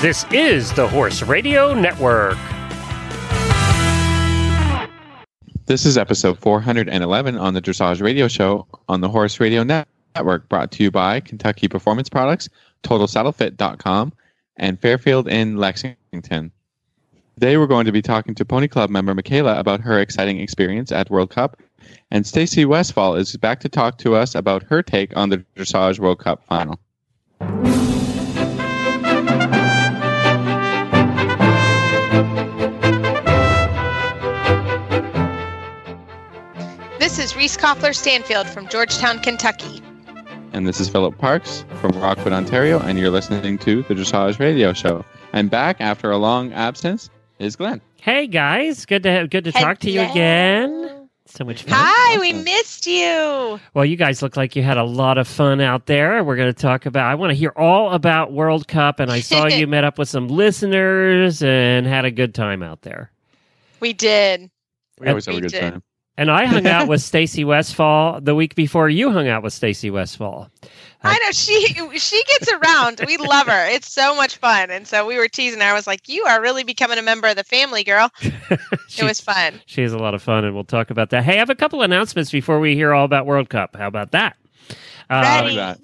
This is the Horse Radio Network. This is episode 411 on the Dressage Radio Show on the Horse Radio Network, brought to you by Kentucky Performance Products, TotalSaddleFit.com, and Fairfield in Lexington. Today we're going to be talking to Pony Club member Michaela about her exciting experience at World Cup, and Stacy Westfall is back to talk to us about her take on the Dressage World Cup final. Is Reese Koffler Stanfield from Georgetown, Kentucky. And this is Philip Parks from Rockwood, Ontario, and you're listening to the Dressage Radio Show. And back after a long absence is Glenn. Hey guys, good to good to talk to you again. So much fun. Hi, we missed you. Well, you guys look like you had a lot of fun out there. We're going to talk about. I want to hear all about World Cup, and I saw you met up with some listeners and had a good time out there. We did. We always have a good did. time. And I hung out with Stacy Westfall the week before you hung out with Stacy Westfall. I know she she gets around. We love her. It's so much fun. And so we were teasing her. I was like, "You are really becoming a member of the family, girl." It was fun. She has a lot of fun, and we'll talk about that. Hey, I have a couple announcements before we hear all about World Cup. How about that? Uh,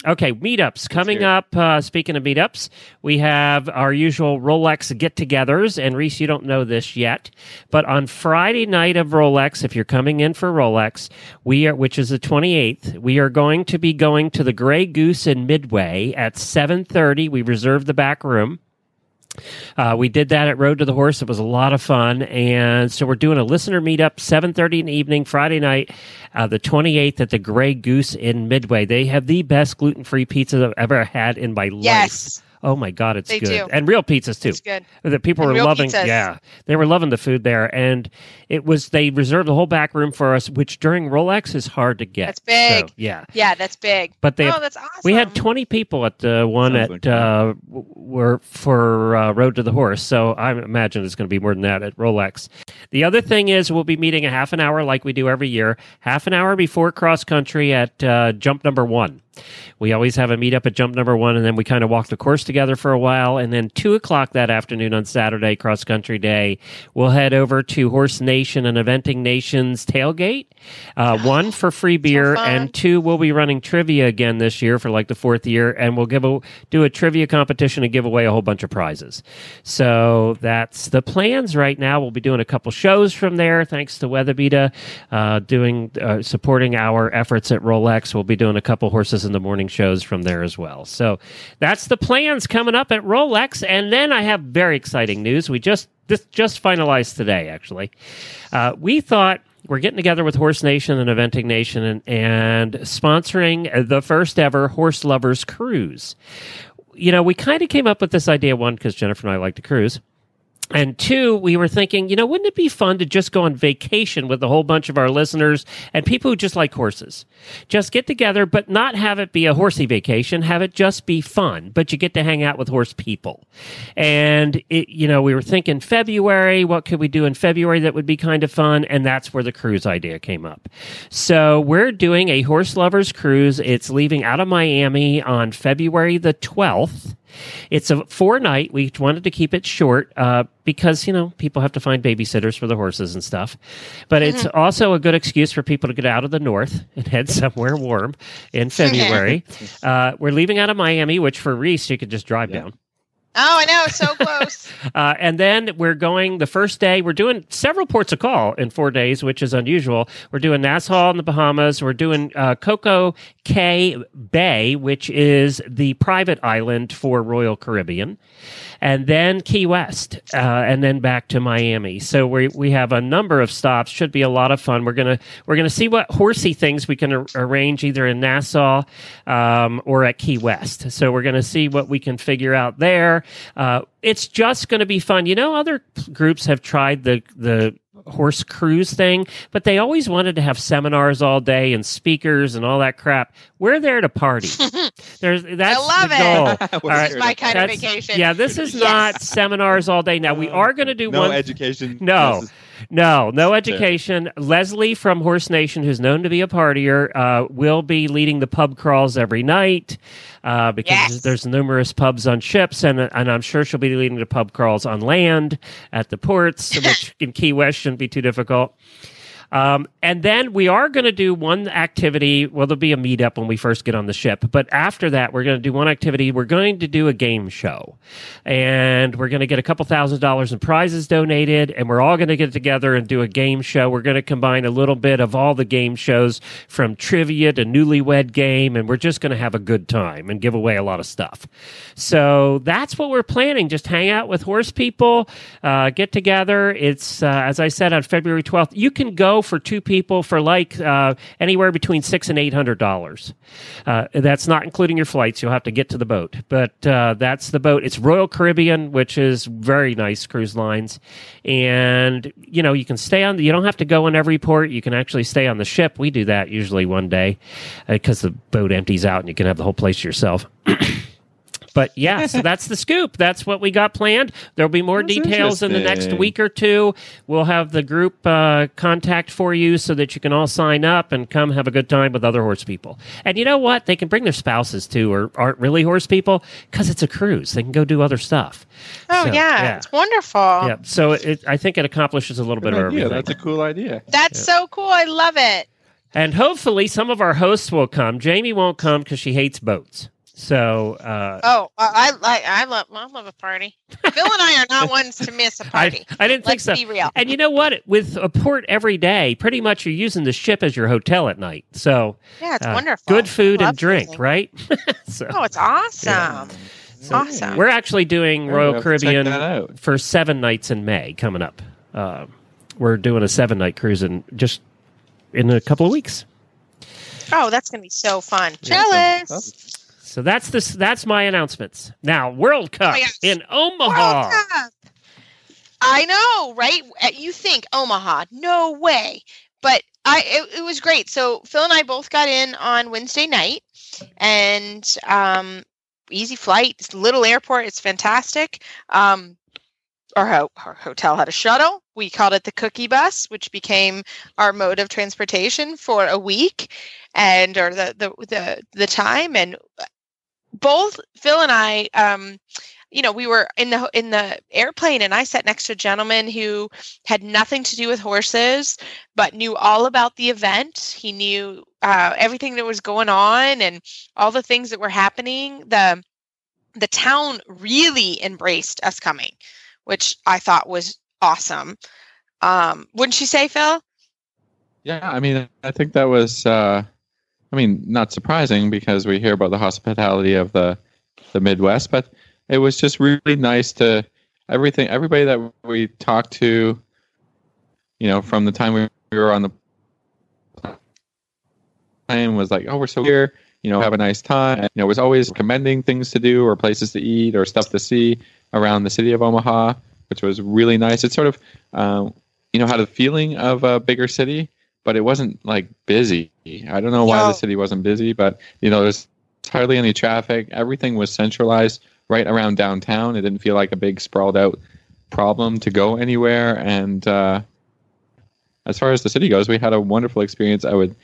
Okay, meetups coming up. Uh, speaking of meetups, we have our usual Rolex get togethers. And Reese, you don't know this yet, but on Friday night of Rolex, if you're coming in for Rolex, we are, which is the 28th, we are going to be going to the Grey Goose in Midway at 7:30. We reserved the back room. Uh, we did that at Road to the Horse. It was a lot of fun, and so we're doing a listener meetup, seven thirty in the evening, Friday night, uh, the twenty eighth at the Grey Goose in Midway. They have the best gluten free pizza I've ever had in my life. Yes, Oh my god, it's They good, do. and real pizzas too. it's good. The people And were real loving, pizzas. yeah, they were loving the food there, and it was they reserved the whole back room for us, which during Rolex is hard to get. That's big. So, yeah, Yeah, that's big. but they oh, that's awesome. we had 20 people at the one Sounds at uh, were for uh, Road to the Horse. So I imagine it's going to be more than that at Rolex. The other thing is we'll be meeting a half an hour like we do every year, half an hour before cross country at uh, jump number one. We always have a meetup at jump number one, and then we kind of walk the course together for a while. And then two o'clock that afternoon on Saturday, cross country day, we'll head over to Horse Nation and Eventing Nation's tailgate. Uh, one for free beer, fun. and two we'll be running trivia again this year for like the fourth year, and we'll give a do a trivia competition and give away a whole bunch of prizes. So that's the plans right now. We'll be doing a couple shows from there, thanks to Weatherbeeta, uh, doing uh, supporting our efforts at Rolex. We'll be doing a couple horses in the morning shows from there as well. So that's the plans coming up at Rolex, and then I have very exciting news. We just this just finalized today, actually. Uh, we thought we're getting together with Horse Nation and Eventing Nation and, and sponsoring the first ever Horse Lovers Cruise. You know, we kind of came up with this idea one because Jennifer and I like to cruise. And two, we were thinking, you know, wouldn't it be fun to just go on vacation with a whole bunch of our listeners and people who just like horses? Just get together, but not have it be a horsey vacation, have it just be fun, but you get to hang out with horse people. And, it, you know, we were thinking February, what could we do in February that would be kind of fun? And that's where the cruise idea came up. So we're doing a horse lovers cruise. It's leaving out of Miami on February the 12th. It's a four night. We wanted to keep it short uh, because you know people have to find babysitters for the horses and stuff. But it's also a good excuse for people to get out of the north and head somewhere warm in February. uh, we're leaving out of Miami, which for Reese you could just drive Yeah. down. Oh, I know. So close. Uh, and then we're going the first day. We're doing several ports of call in four days, which is unusual. We're doing Nassau in the Bahamas. We're doing uh, Coco Cay Bay, which is the private island for Royal Caribbean, and then Key West, uh, and then back to Miami. So we we have a number of stops. Should be a lot of fun. We're gonna we're gonna see what horsey things we can ar- arrange either in Nassau um, or at Key West. So we're gonna see what we can figure out there. Uh, it's just going to be fun. You know, other groups have tried the the horse cruise thing, but they always wanted to have seminars all day and speakers and all that crap. We're there to party. There's that's love the it. goal. We're This is my kind of vacation. Yeah, this is Yes. not seminars all day. Now we um, are going to do no one. education. No. Necess- No, no education. Leslie from Horse Nation, who's known to be a partier, uh, will be leading the pub crawls every night uh, because Yes. there's numerous pubs on ships, and and I'm sure she'll be leading the pub crawls on land at the ports, which in Key West shouldn't be too difficult. Um, and then we are going to do one activity. Well, there'll be a meetup when we first get on the ship. But after that, we're going to do one activity. We're going to do a game show. And we're going to get a couple thousand dollars in prizes donated. And we're all going to get together and do a game show. We're going to combine a little bit of all the game shows from trivia to newlywed game. And we're just going to have a good time and give away a lot of stuff. So that's what we're planning. Just hang out with horse people, uh, get together. It's, uh, as I said, on February 12th. You can go for two people for like uh, anywhere between six and eight hundred dollars. Uh, that's not including your flights. You'll have to get to the boat, but uh, that's the boat. It's Royal Caribbean, which is very nice cruise lines, and you know you can stay on. You don't have to go in every port. You can actually stay on the ship. We do that usually one day because the boat empties out and you can have the whole place to yourself. But yeah, so that's the scoop. That's what we got planned. There'll be more That's details in the next week or two. We'll have the group uh, contact for you so that you can all sign up and come have a good time with other horse people. And you know what? They can bring their spouses too, or aren't really horse people, because it's a cruise. They can go do other stuff. Oh So, yeah, yeah. it's wonderful. Yeah. So it, I think it accomplishes a little bit Good of idea. everything. That's a cool idea. That's so cool. I love it. And hopefully, some of our hosts will come. Jamie won't come because she hates boats. So uh, Oh, I I, I love I love a party. Phil and I are not ones to miss a party. I didn't think Let's so. be real. And you know what? With a port every day, pretty much you're using the ship as your hotel at night. So Yeah, it's uh, wonderful. good food and drink, cruising. right? so Oh, it's awesome. So awesome. we're actually doing Royal we'll have to check Caribbean for seven nights in May coming up. Uh, we're doing a seven night cruise in just in a couple of weeks. Oh, that's gonna be so fun. Yeah, Jealous. So that's this. That's my announcements. Now World Cup my gosh. in Omaha. World Cup. I know, right? Uh, You think Omaha? No way. But I, it, it was great. So Phil and I both got in on Wednesday night, and um, easy flight. It's a little airport. It's fantastic. Um, our, ho- our hotel had a shuttle. We called it the Cookie Bus, which became our mode of transportation for a week, and or the the the, the time. And both Phil and I, um, you know, we were in the in the airplane, and I sat next to a gentleman who had nothing to do with horses, but knew all about the event. He knew uh, everything that was going on and all the things that were happening. the The town really embraced us coming, which I thought was awesome. Um, wouldn't you say, Phil? Yeah, I mean, I think that was, uh, I mean, not surprising because we hear about the hospitality of the the Midwest, but it was just really nice to everything. Everybody that we talked to, you know, from the time we, we were on the plane was like, "Oh, we're so here." You know, have a nice time. You know, was always recommending things to do or places to eat or stuff to see around the city of Omaha, which was really nice. It sort of, um, you know, had a feeling of a bigger city, but it wasn't like busy. I don't know why No. the city wasn't busy, but you know, there's hardly any traffic. Everything was centralized right around downtown. It didn't feel like a big sprawled out problem to go anywhere. And uh, as far as the city goes, we had a wonderful experience. I would,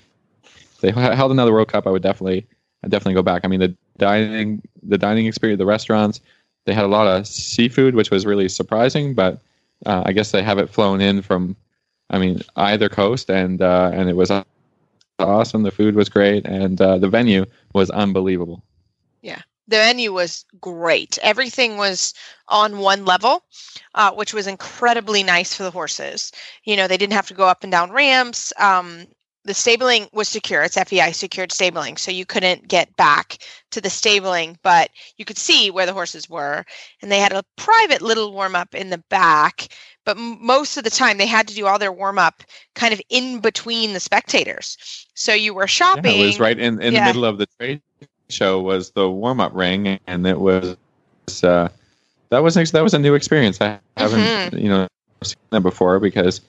they held another World Cup. I would definitely, I'd definitely go back. I mean, the dining, the dining experience, the restaurants, they had a lot of seafood, which was really surprising. But uh, I guess they have it flown in from, I mean, either coast, and uh, and it was awesome. The food was great, and uh, the venue was unbelievable. Yeah, the venue was great. Everything was on one level, uh, which was incredibly nice for the horses. You know, they didn't have to go up and down ramps. Um, the stabling was secure. It's FEI secured stabling, so you couldn't get back to the stabling, but you could see where the horses were. And they had a private little warm up in the back, but m- most of the time they had to do all their warm up kind of in between the spectators. So you were Yeah, shopping. it was right in, in Yeah. the middle of the trade show was the warm up ring, and it was uh, that was that was a new experience. I haven't Mm-hmm. you know seen that before because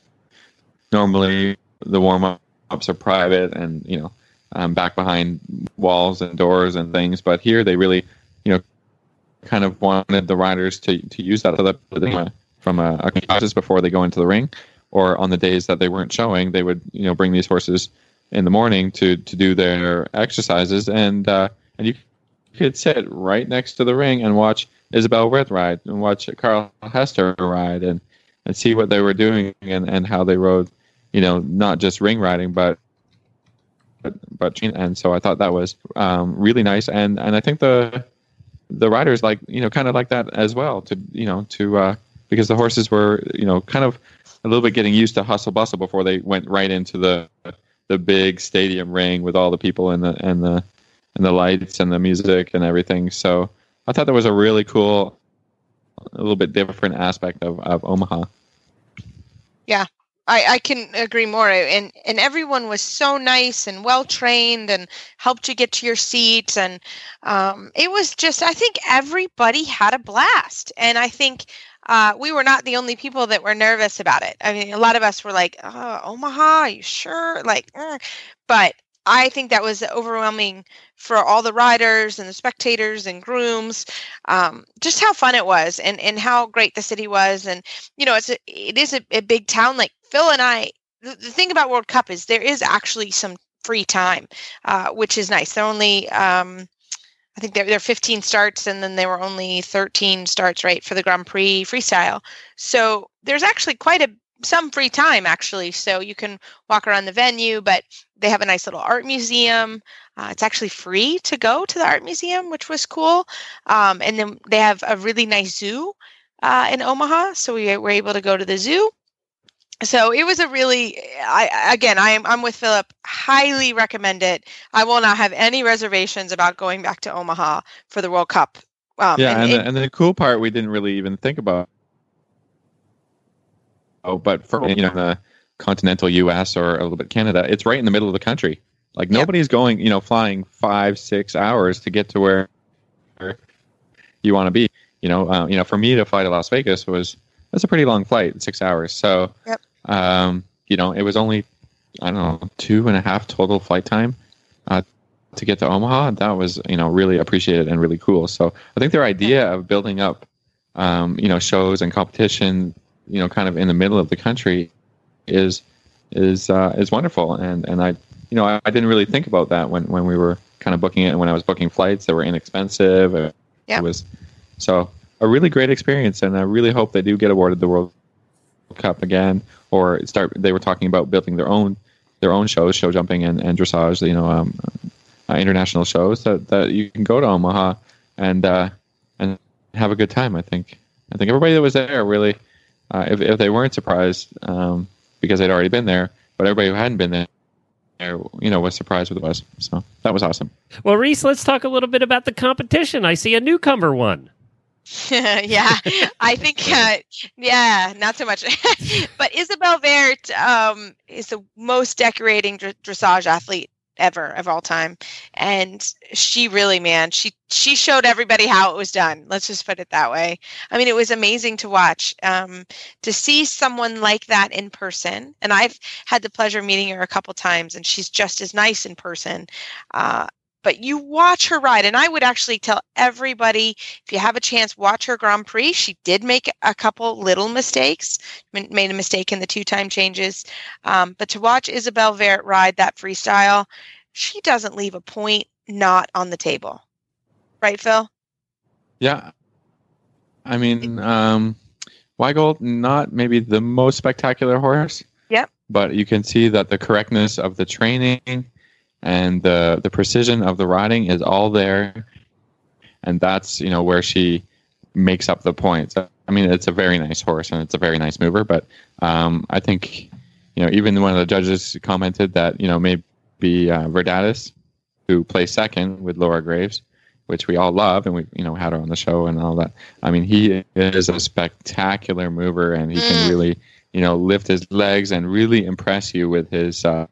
normally the warm ups are private and you know um, back behind walls and doors and things, but here they really you know kind of wanted the riders to to use that that they- from a, a classes before they go into the ring, or on the days that they weren't showing, they would you know bring these horses in the morning to to do their exercises, and uh, and you could sit right next to the ring and watch Isabel Werth ride and watch Carl Hester ride and and see what they were doing and, and how they rode, you know, not just ring riding, but but, but and so I thought that was um, really nice, and and I think the the riders like you know kind of like that as well to you know to uh, because the horses were you know kind of a little bit getting used to hustle bustle before they went right into the the big stadium ring with all the people and the and the and the lights and the music and everything. So I thought that was a really cool, a little bit different aspect of, of Omaha. Yeah, I, I can agree more. And and everyone was so nice and well trained and helped you get to your seats. And um, it was just, I think everybody had a blast. And I think uh, we were not the only people that were nervous about it. I mean, a lot of us were like, oh, Omaha, are you sure? Like, mm. but I think that was overwhelming for all the riders and the spectators and grooms. Um, just how fun it was and, and how great the city was. And, you know, it's a, it is a, a big town. Like Phil and I, the, the, thing about World Cup is there is actually some free time, uh, which is nice. They're only, um, I think there, there are 15 starts and then there were only 13 starts, right, for the Grand Prix freestyle. So there's actually quite a some free time actually. So you can walk around the venue but they have a nice little art museum. Uh, it's actually free to go to the art museum which was cool. Um, and then they have a really nice zoo uh, in omaha. So we were able to go to the zoo. So it was a really I, again I am I'm with Philip. Highly recommend it. I will not have any reservations about going back to Omaha for the World Cup. Um, yeah and, and, it, and the cool part we didn't really even think about Oh, but for you know the continental U.S. or a little bit Canada, it's right in the middle of the country. Like nobody's going, you know, flying five, six hours to get to where you want to be. You know, um, you know, for me to fly to Las Vegas was that's a pretty long flight, six hours. So, yep. um, you know, it was only I don't know two and a half total flight time uh, to get to Omaha. That was you know really appreciated and really cool. So I think their idea of building up, um, you know, shows and competition you know, kind of in the middle of the country, is is uh, is wonderful. And and I, you know, I, I, didn't really think about that when when we were kind of booking it. And when I was booking flights, that were inexpensive. It, yeah. it was so a really great experience, and I really hope they do get awarded the World Cup again, or start. They were talking about building their own their own shows, show jumping and, and dressage. You know, um, uh, international shows that, that you can go to Omaha and uh, and have a good time. I think I think everybody that was there really uh, if, if they weren't surprised um, because they'd already been there, but everybody who hadn't been there, you know, was surprised with it was. So that was awesome. Well, Reese, let's talk a little bit about the competition. I see a newcomer one. yeah, I think, uh, yeah, not so much. but Isabel Werth um, is the most decorating dressage athlete ever of all time. And she really man she she showed everybody how it was done. Let's just put it that way. I mean it was amazing to watch um, to see someone like that in person. And i've had the pleasure of meeting her a couple times and she's just as nice in person uh, but you watch her ride. And i would actually tell everybody if you have a chance watch her grand prix. She did make a couple little mistakes made a mistake in the two time changes. Um, but to watch isabel Werth ride that freestyle she doesn't leave a point not on the table. Right phil? Yeah. I mean um Weihegold not maybe the most spectacular horse. Yep. But you can see that the correctness of the training and the the precision of the riding is all there, and that's you know where she makes up the points. I mean, it's a very nice horse and it's a very nice mover, but um, I think you know even one of the judges commented that you know maybe uh, Verdades, who plays second with Laura Graves, which we all love, and we you know had her on the show and all that. I mean, he is a spectacular mover, and he can mm. really you know lift his legs and really impress you with his uh,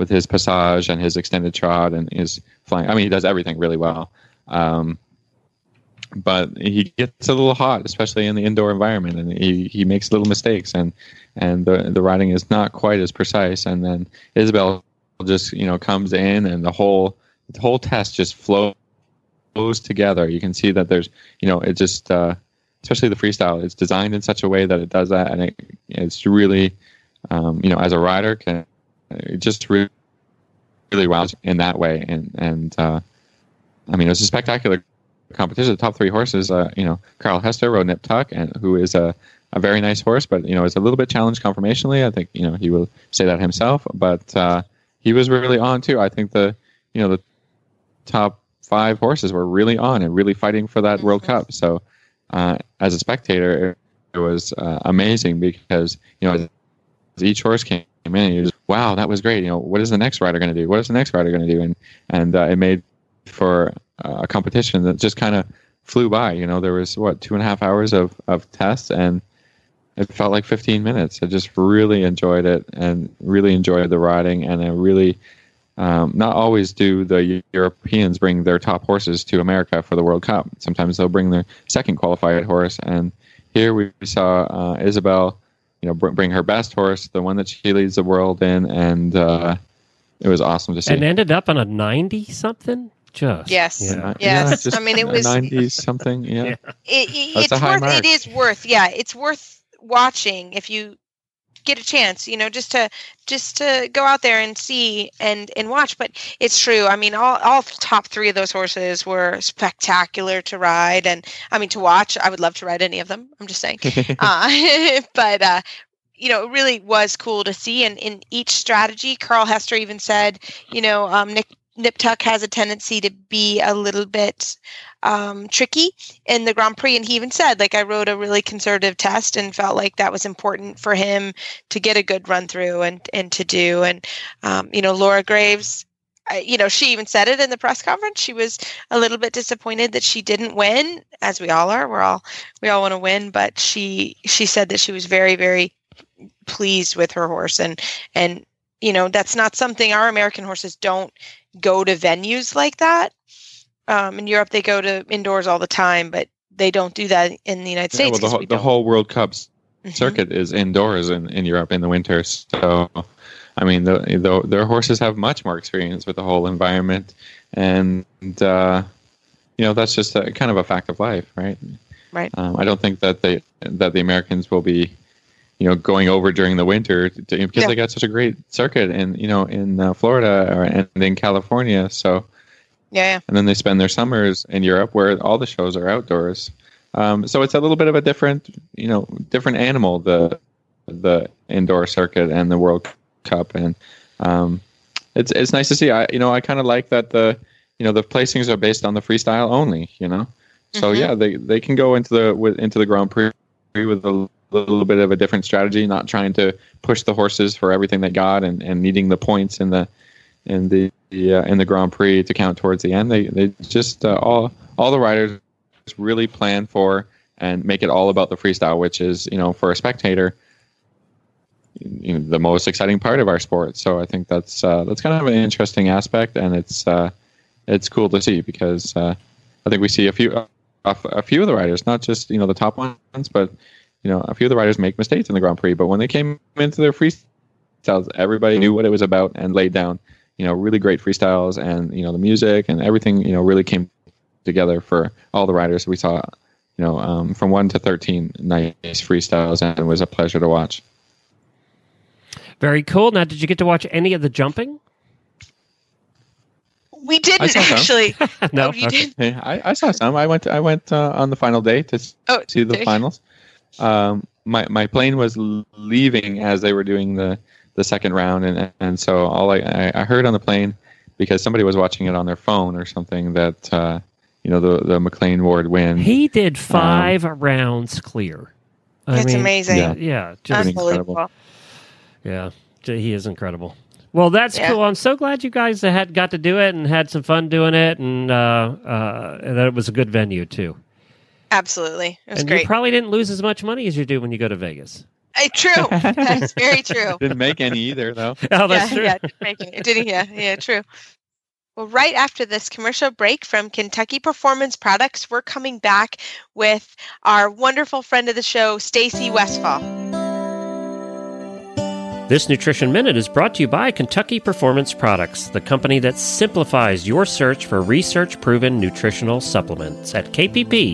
with his passage and his extended trot and his flying. I mean, he does everything really well. Um, but he gets a little hot, especially in the indoor environment, and he, he makes little mistakes, and and the the riding is not quite as precise. And then Isabel just you know comes in, and the whole the whole test just flows together. You can see that there's you know it just uh, especially the freestyle. It's designed in such a way that it does that, and it, it's really, um, you know, as a rider, can it just really, really wows in that way. And and uh, I mean, it was a spectacular competition. The top three horses, uh, you know, Carl Hester rode Nip Tuck, and who is a a very nice horse, but you know, is a little bit challenged conformationally. I think you know he will say that himself, but uh, he was really on too. I think the you know the top five horses were really on and really fighting for that World Cup. So uh, as a spectator, it, it was uh, amazing because you know as each horse came in, you wow, that was great. You know, what is the next rider going to do? What is the next rider going to do? And and uh, it made for a competition that just kind of flew by. You know, there was what two and a half hours of of tests and it felt like 15 minutes. I just really enjoyed it and really enjoyed the riding. And I really, um, not always do the Europeans bring their top horses to America for the World Cup. Sometimes they'll bring their second qualified horse. And here we saw uh, Isabel, you know, br- bring her best horse, the one that she leads the world in, and uh, it was awesome to see. And ended up on a 90 something. Just yes, yeah. yes. Yeah, I mean, it was 90s something. Yeah, Yeah. it, it- it's worth mark. it is worth yeah it's worth watching if you get a chance you know just to just to go out there and see and and watch. But it's true. I mean all all top three of those horses were spectacular to ride. And i mean to watch i would love to ride any of them. I'm just saying. Uh, but uh you know, it really was cool to see. And in each strategy, Carl Hester even said, you know, um, Nick Nip Tuck has a tendency to be a little bit um, tricky in the Grand Prix. And he even said, like, I wrote a really conservative test and felt like that was important for him to get a good run through and, and to do. And, um, you know, Laura Graves, you know, she even said it in the press conference. She was a little bit disappointed that she didn't win, as we all are. We're all we all want to win, but she she said that she was very very pleased with her horse and and you know that's not something our American horses don't go to venues like that. Um, in Europe, they go to indoors all the time, but they don't do that in the United Yeah, States. well, the, 'cause whole, we the whole World Cup Mhm. circuit is indoors in, in Europe in the winter. So, I mean, the, the, their horses have much more experience with the whole environment, and uh, you know that's just a, kind of a fact of life, right? Right. Um, I don't think that they that the Americans will be, you know, going over during the winter to, because Yeah. they got such a great circuit in you know in uh, Florida or, and in California. So, Yeah, yeah. and then they spend their summers in Europe where all the shows are outdoors. Um, so it's a little bit of a different, you know, different animal the the indoor circuit and the World Cup, and um, it's it's nice to see. I you know I kind of like that the you know the placings are based on the freestyle only. You know, so Mhm. yeah, they they can go into the with, into the Grand Prix with a little bit of a different strategy, not trying to push the horses for everything they got and, and needing the points in the in the uh, in the Grand Prix to count towards the end. They they just uh, all all the riders really plan for and make it all about the freestyle, which is you know for a spectator you know, the most exciting part of our sport. So I think that's uh, that's kind of an interesting aspect, and it's uh, it's cool to see because uh, I think we see a few a few of the riders, not just you know the top ones, but you know a few of the riders make mistakes in the Grand Prix. But when they came into their freestyles, everybody knew what it was about and laid down you know really great freestyles, and you know the music and everything you know really came together for all the riders. We saw you know um, from one to thirteen nice freestyles, and it was a pleasure to watch. Very cool. Now, did you get to watch any of the jumping? We didn't saw actually. no. Oh, you Okay. did? Hey, I, I saw some. I went. I went uh, on the final day to s- Oh, see the there- finals. Um, my my plane was leaving as they were doing the, the second round, and and so all I, I I heard on the plane because somebody was watching it on their phone or something that uh, you know the the McLain Ward win. He did five rounds clear. I It's mean, amazing. yeah. Yeah, just incredible. Unbelievable. Yeah, he is incredible. Well, that's Yeah. cool. I'm so glad you guys had got to do it and had some fun doing it, and uh, uh, and that it was a good venue too. Absolutely. It was and great. you probably didn't lose as much money as you do when you go to Vegas. Uh, true. That's very true. Didn't make any either though. Oh, that's yeah, true. yeah, didn't make it. It didn't. Yeah, yeah, true. Well, right after this commercial break from Kentucky Performance Products, we're coming back with our wonderful friend of the show, Stacy Westfall. This Nutrition Minute is brought to you by Kentucky Performance Products, the company that simplifies your search for research proven nutritional supplements at kppusa.com.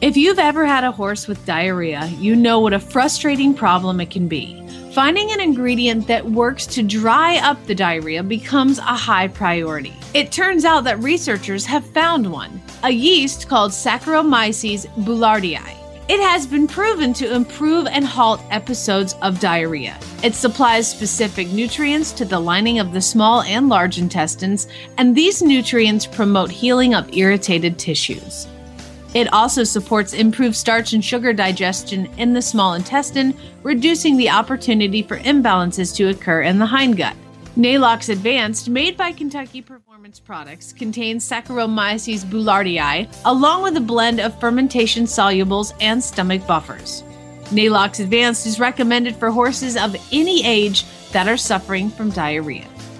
If you've ever had a horse with diarrhea, you know what a frustrating problem it can be. Finding an ingredient that works to dry up the diarrhea becomes a high priority. It turns out that researchers have found one a yeast called Saccharomyces boulardii. It has been proven to improve and halt episodes of diarrhea. It supplies specific nutrients to the lining of the small and large intestines, and these nutrients promote healing of irritated tissues. It also supports improved starch and sugar digestion in the small intestine, reducing the opportunity for imbalances to occur in the hindgut. Neigh-Lox Advanced, made by Kentucky Performance Products, contains Saccharomyces boulardii, along with a blend of fermentation solubles and stomach buffers. Neigh-Lox Advanced is recommended for horses of any age that are suffering from diarrhea.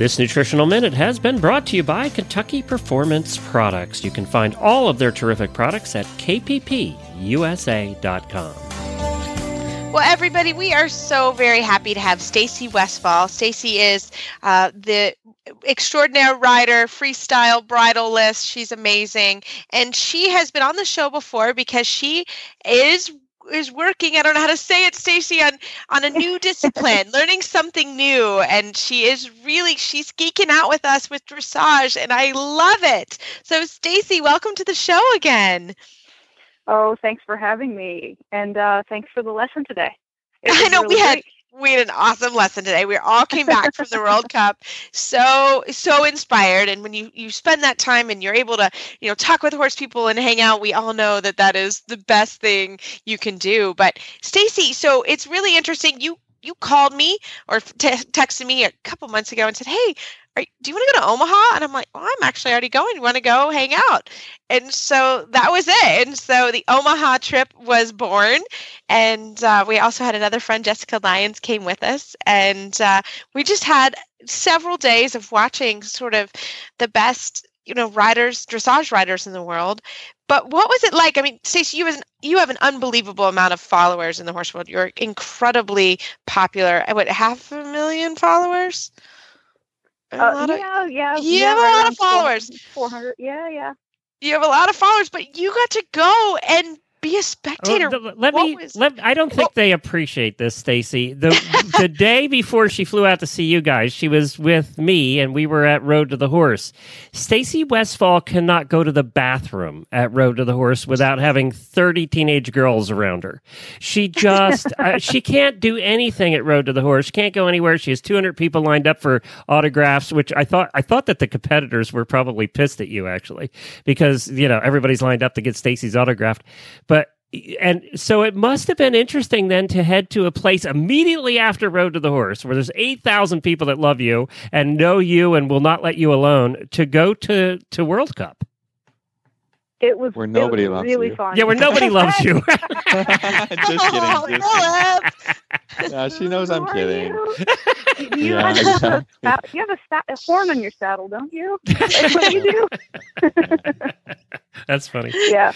This Nutritional Minute has been brought to you by Kentucky Performance Products. You can find all of their terrific products at kppusa.com. Well, everybody, we are so very happy to have Stacy Westfall. Stacy is uh, the extraordinary rider, freestyle bridleless. She's amazing, and she has been on the show before because she is is working. I don't know how to say it stacy on on a new discipline learning something new. And she is really she's geeking out with us with dressage and i love it. So stacy welcome to the show again. Oh thanks for having me. And uh, thanks for the lesson today. I know really we had great we had an awesome lesson today. We all came back from the World Cup so so inspired. And when you you spend that time and you're able to you know talk with horse people and hang out, we all know that that is the best thing you can do. But Stacy, so it's really interesting. You you called me or t- texted me a couple months ago and said, "Hey, do you want to go to Omaha?" And I'm like, "Oh, I'm actually already going. You want to go hang out?" And so that was it. And so the Omaha trip was born. And uh, we also had another friend, Jessica Lyons, came with us, and uh, we just had several days of watching sort of the best you know riders dressage riders in the world but what was it like i mean stacy you, you have an unbelievable amount of followers in the horse world you're incredibly popular what half a million followers uh, yeah, of, yeah. You yeah, have a lot of followers. 400. Yeah, yeah. You have a lot of followers, but you got to go and be a spectator. Oh, let me. Was, let, I don't think they appreciate this, Stacy. The the day before she flew out to see you guys, she was with me, and we were at Road to the Horse. Stacy Westfall cannot go to the bathroom at Road to the Horse without having thirty teenage girls around her. She just uh, she can't do anything at Road to the Horse. She can't go anywhere. She has two hundred people lined up for autographs, which I thought I thought that the competitors were probably pissed at you actually because you know everybody's lined up to get Stacy's autographed and so it must have been interesting then to head to a place immediately after Road to the Horse where there's 8,000 people that love you and know you and will not let you alone to go to to World Cup. It was where nobody was loves really you. fun. Yeah, where nobody loves you. just kidding. Oh, just kidding. yeah, she knows I'm kidding. You, you, yeah, have a, you have a, a, horn on your saddle, don't you? That's what you do. That's funny. Yeah,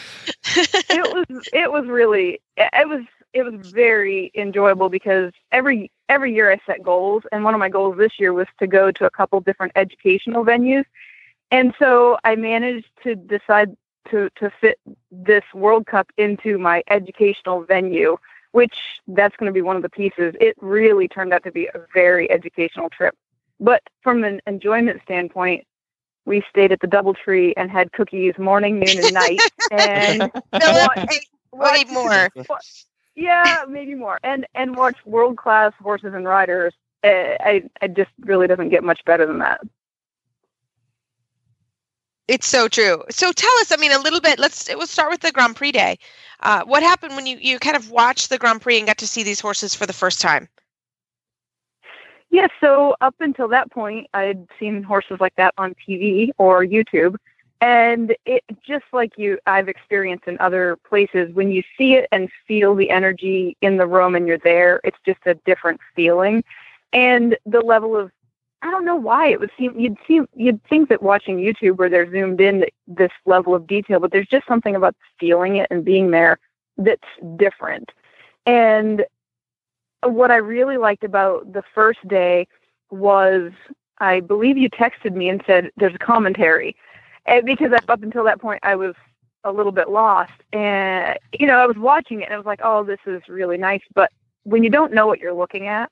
it was. It was really. It was. It was very enjoyable because every every year I set goals, and one of my goals this year was to go to a couple different educational venues and so I managed to decide to to fit this World Cup into my educational venue, which that's going to be one of the pieces. It really turned out to be a very educational trip. But from an enjoyment standpoint, we stayed at the DoubleTree and had cookies morning, noon, and night. And watched, more. Yeah, maybe more. And and watch world class horses and riders. Uh, I I just really doesn't get much better than that. It's so true. So tell us, I mean, a little bit. Let's we'll start with the Grand Prix day. Uh, what happened when you you kind of watched the Grand Prix and got to see these horses for the first time? Yeah, so up until that point, I'd seen horses like that on TV or YouTube. And it just like you, I've experienced in other places, when you see it and feel the energy in the room and you're there, it's just a different feeling. And the level of, I don't know why it would seem, you'd see, you'd think that watching YouTube where they're zoomed in this level of detail, but there's just something about feeling it and being there that's different. And what I really liked about the first day was I believe you texted me and said there's a commentary. And because up until that point I was a little bit lost and you know I was watching it and I was like oh this is really nice but when you don't know what you're looking at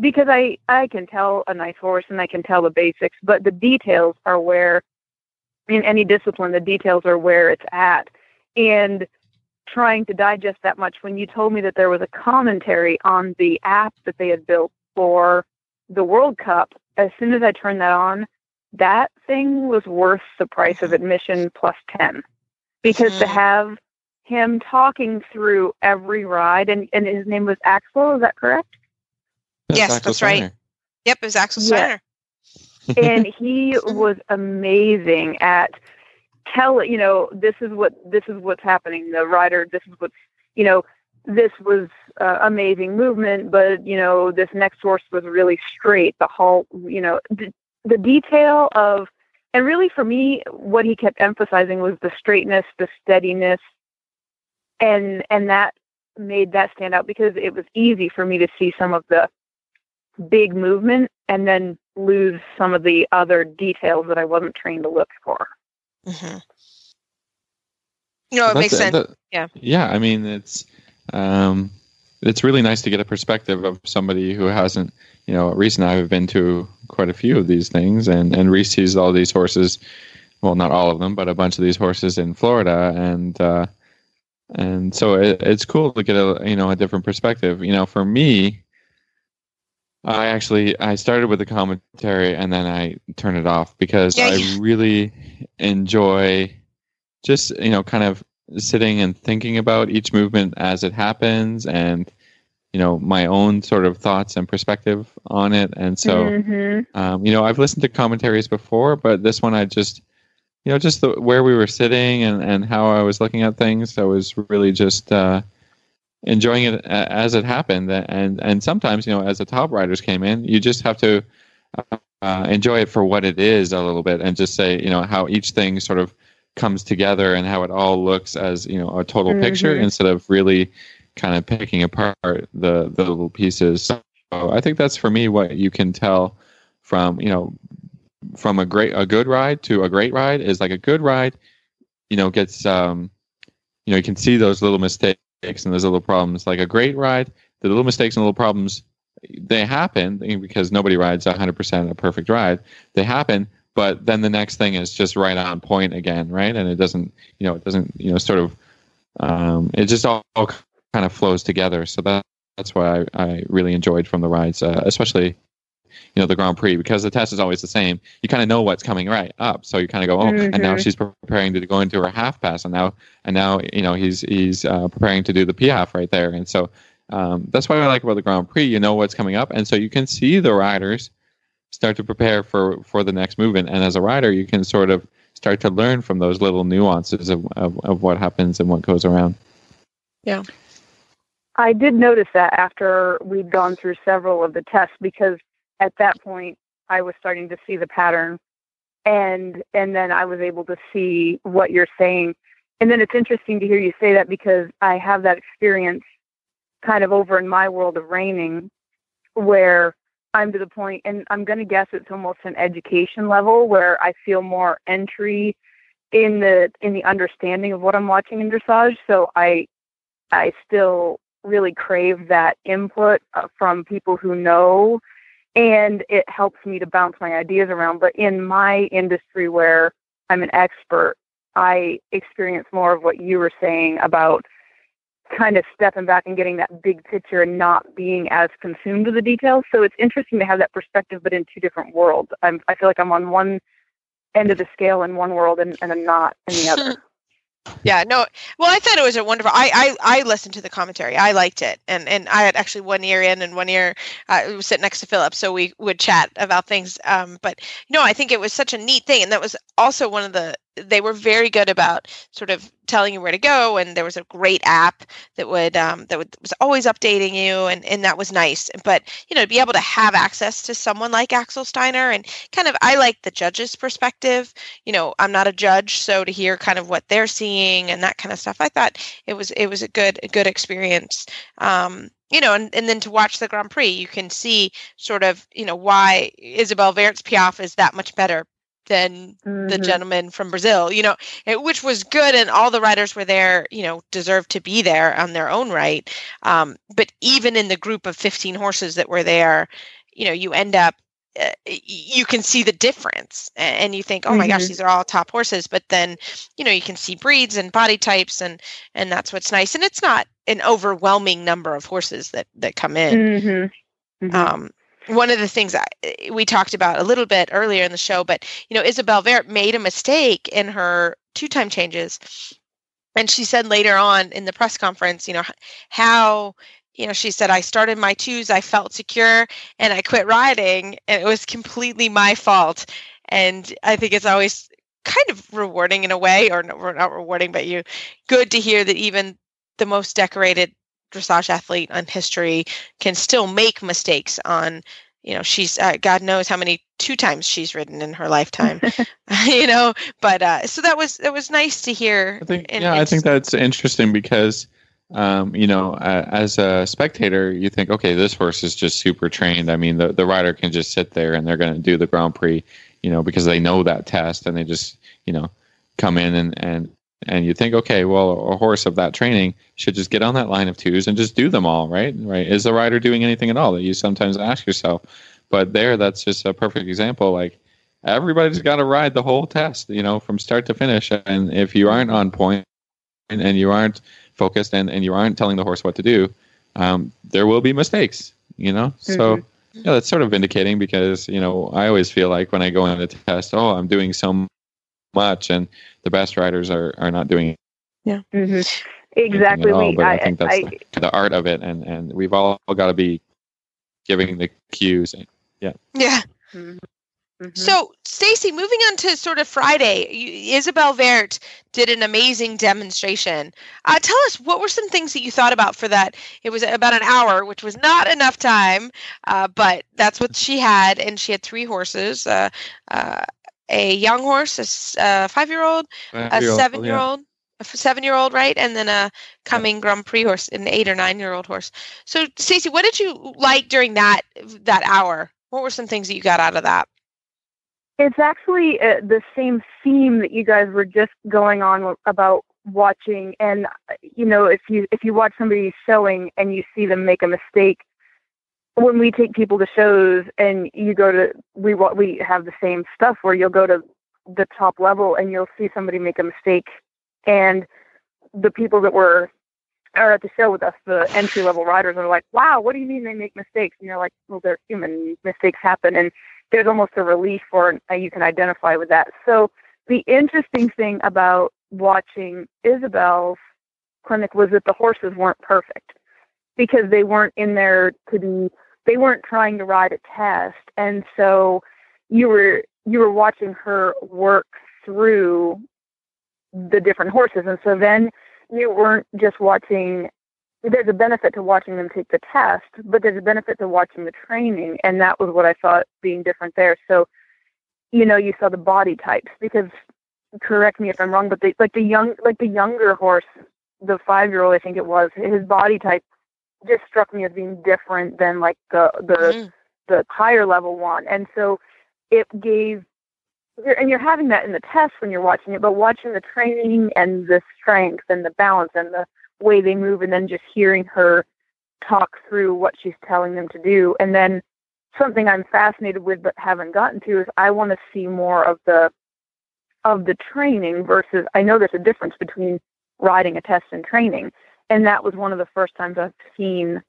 because I I can tell a nice horse and I can tell the basics but the details are where in any discipline the details are where it's at and trying to digest that much when you told me that there was a commentary on the app that they had built for the World Cup. As soon as I turned that on, that thing was worth the price of admission plus 10 because to mm-hmm. have him talking through every ride and, and his name was Axel, is that correct? That's yes, Axel that's Steiner. right. Yep, it was Axel Steiner. and he was amazing at tell you know this is what this is what's happening the rider this is what's you know this was uh, amazing movement but you know this next horse was really straight the halt you know the, the detail of and really for me what he kept emphasizing was the straightness the steadiness and and that made that stand out because it was easy for me to see some of the big movement and then lose some of the other details that I wasn't trained to look for. Mm-hmm. No, it makes sense. That, yeah. Yeah, I mean it's um, it's really nice to get a perspective of somebody who hasn't. You know, Reese and I have been to quite a few of these things, and and Reese sees all these horses. Well, not all of them, but a bunch of these horses in Florida, and uh, and so it, it's cool to get a you know a different perspective. You know, for me, I actually I started with the commentary and then I turn it off because yeah, I really enjoy just you know kind of sitting and thinking about each movement as it happens and you know my own sort of thoughts and perspective on it and so mm-hmm. um, you know I've listened to commentaries before but this one I just you know just the, where we were sitting and and how I was looking at things I was really just uh, enjoying it as it happened. And and sometimes, you know, as the top riders came in, you just have to uh, enjoy it for what it is a little bit, and just say, you know, how each thing sort of comes together and how it all looks as you know a total mm-hmm. picture instead of really kind of picking apart the the little pieces. So I think that's for me what you can tell from you know from a great a good ride to a great ride is like a good ride you know gets um you know you can see those little mistakes mistakes and those little problems. Like a great ride, the little mistakes and little problems, they happen because nobody rides 100% a perfect ride. They happen, but then the next thing is just right on point again, right? And it doesn't, you know, it doesn't, you know, sort of, um, it just all, all kind of flows together. So that, that's why I, I really enjoyed from the rides, uh, especially you know the Grand Prix because the test is always the same. You kind of know what's coming right up, so you kind of go, oh, mm-hmm. and now mm-hmm. she's preparing to go into her half pass, and now and now you know he's he's uh, preparing to do the piaffe right there, and so um, that's what I like about the Grand Prix. You know what's coming up, and so you can see the riders start to prepare for for the next movement, and as a rider, you can sort of start to learn from those little nuances of, of, of what happens and what goes around. Yeah. I did notice that after we'd gone through several of the tests because at that point I was starting to see the pattern and and then I was able to see what you're saying. And then it's interesting to hear you say that because I have that experience kind of over in my world of reining where I'm to the point and I'm going to guess it's almost an education level where I feel more entry in the in the understanding of what I'm watching in dressage so I I still really crave that input uh, from people who know and it helps me to bounce my ideas around. But in my industry where I'm an expert, I experience more of what you were saying about kind of stepping back and getting that big picture and not being as consumed with the details. So it's interesting to have that perspective, but in two different worlds. I'm, I feel like I'm on one end of the scale in one world and, and I'm not in the other. yeah no well i thought it was a wonderful i i, I listened to the commentary. I liked it. And and i had actually one ear in and one ear uh, was sitting next to philip so we would chat about things. Um but no i think it was such a neat thing. And that was also one of the they were very good about sort of telling you where to go and there was a great app that would um, that would, was always updating you and, and that was nice. But you know to be able to have access to someone like axel steiner and kind of i like the judge's perspective. You know i'm not a judge so to hear kind of what they're seeing and that kind of stuff i thought it was it was a good a good experience. Um, you know, and, and then to watch the Grand Prix, you can see sort of, you know, why Isabelle Werth's piaffe is that much better than mm-hmm. the gentleman from Brazil, you know, it, which was good. And all the riders were there, you know, deserved to be there on their own right. Um, but even in the group of 15 horses that were there, you know, you end up, uh, you can see the difference and you think, oh my mm-hmm. gosh, these are all top horses. But then, you know, you can see breeds and body types and, and that's what's nice. And it's not an overwhelming number of horses that, that come in. Mm-hmm. mm-hmm. Um, one of the things I, we talked about a little bit earlier in the show, but you know, Isabell Werth made a mistake in her two-time changes, and she said later on in the press conference, you know, how you know she said I started my twos, I felt secure, and I quit riding, and it was completely my fault. And I think it's always kind of rewarding in a way, or not rewarding, but you good to hear that even the most decorated dressage athlete on history can still make mistakes on you know she's uh, god knows how many two times she's ridden in her lifetime you know but uh so that was that was nice to hear I think, and, yeah i think that's interesting because um, you know, uh, as a spectator, you think, okay, this horse is just super trained. I mean, the, the rider can just sit there and they're going to do the Grand Prix, you know, because they know that test and they just, you know, come in and, and and you think, okay, well, a horse of that training should just get on that line of twos and just do them all, right? Right? Is the rider doing anything at all? That you sometimes ask yourself. But there, that's just a perfect example. Like everybody's got to ride the whole test, you know, from start to finish. And if you aren't on point and, and you aren't focused and, and you aren't telling the horse what to do, um, there will be mistakes, you know. Mm-hmm. So yeah, that's sort of vindicating because you know I always feel like when I go on a test, oh, I'm doing so much, and the best riders are are not doing it. Yeah. Mm-hmm. Exactly. All, we, but I, I, think that's I, the, the, art of it, and and we've all, all got to be giving the cues. Yeah. Yeah. Mm-hmm. Mm-hmm. So, Stacy, moving on to sort of Friday, you, Isabell Werth did an amazing demonstration. Uh, tell us what were some things that you thought about for that? It was about an hour, which was not enough time, uh, but that's what she had, and she had three horses. Uh, uh a young horse, a five-year-old, a seven-year-old, yeah. a seven-year-old, right, and then a coming yeah. Grand Prix horse, an eight or nine-year-old horse. So, Stacy, what did you like during that that hour? What were some things that you got out of that? It's actually uh, the same theme that you guys were just going on about watching, and you know, if you if you watch somebody showing and you see them make a mistake, when we take people to shows and you go to we we have the same stuff where you'll go to the top level and you'll see somebody make a mistake. And the people that were are at the show with us the entry level riders are like wow what do you mean they make mistakes? And you're like well they're human mistakes happen. And there's almost a relief for uh, you can identify with that. So the interesting thing about watching Isabell's clinic was that the horses weren't perfect because they weren't in there to be they weren't trying to ride a test. And so you were you were watching her work through the different horses. And so then you weren't just watching there's a benefit to watching them take the test but there's a benefit to watching the training. And that was what i thought being different there. So you know you saw the body types because correct me if i'm wrong but the like the young like the younger horse the five year old i think it was his body type just struck me as being different than like the the mm-hmm. the higher level one, and so it gave. And you're having that in the test when you're watching it, but watching the training and the strength and the balance and the way they move, and then just hearing her talk through what she's telling them to do, and then something I'm fascinated with but haven't gotten to is I want to see more of the of the training versus I know there's a difference between riding a test and training and that was one of the first times I've seen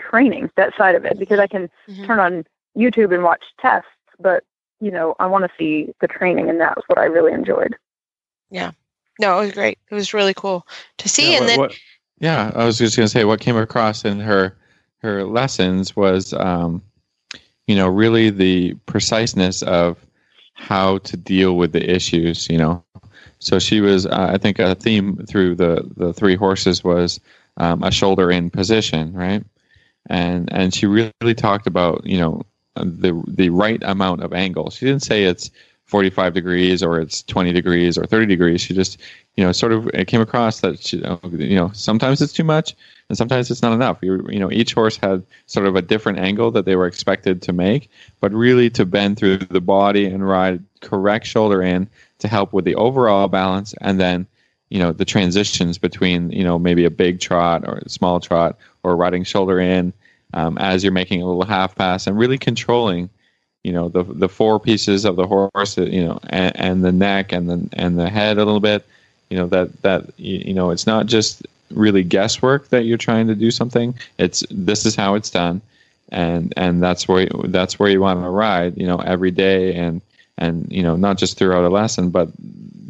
training that side of it because I can mm-hmm. turn on YouTube and watch tests, but you know I want to see the training, and that was what I really enjoyed. Yeah, no, it was great. It was really cool to see. Yeah, and what- then what- yeah, I was just going to say what came across in her her lessons was, um, you know, really the preciseness of how to deal with the issues. You know, so she was, uh, I think, a theme through the the three horses was um, a shoulder in position, right? And and she really talked about you know the the right amount of angle. She didn't say it's 45 degrees or it's 20 degrees or 30 degrees. She just you know, sort of it came across that she, you know sometimes it's too much and sometimes it's not enough. You, you know, each horse had sort of a different angle that they were expected to make, but really to bend through the body and ride correct shoulder in to help with the overall balance, and then you know the transitions between you know maybe a big trot or a small trot or riding shoulder in um, as you're making a little half pass and really controlling you know the the four pieces of the horse you know and, and the neck and the and the head a little bit you know that that you know it's not just really guesswork that you're trying to do something. It's this is how it's done. And and that's where that's where you want to ride you know every day and and you know not just throughout a lesson but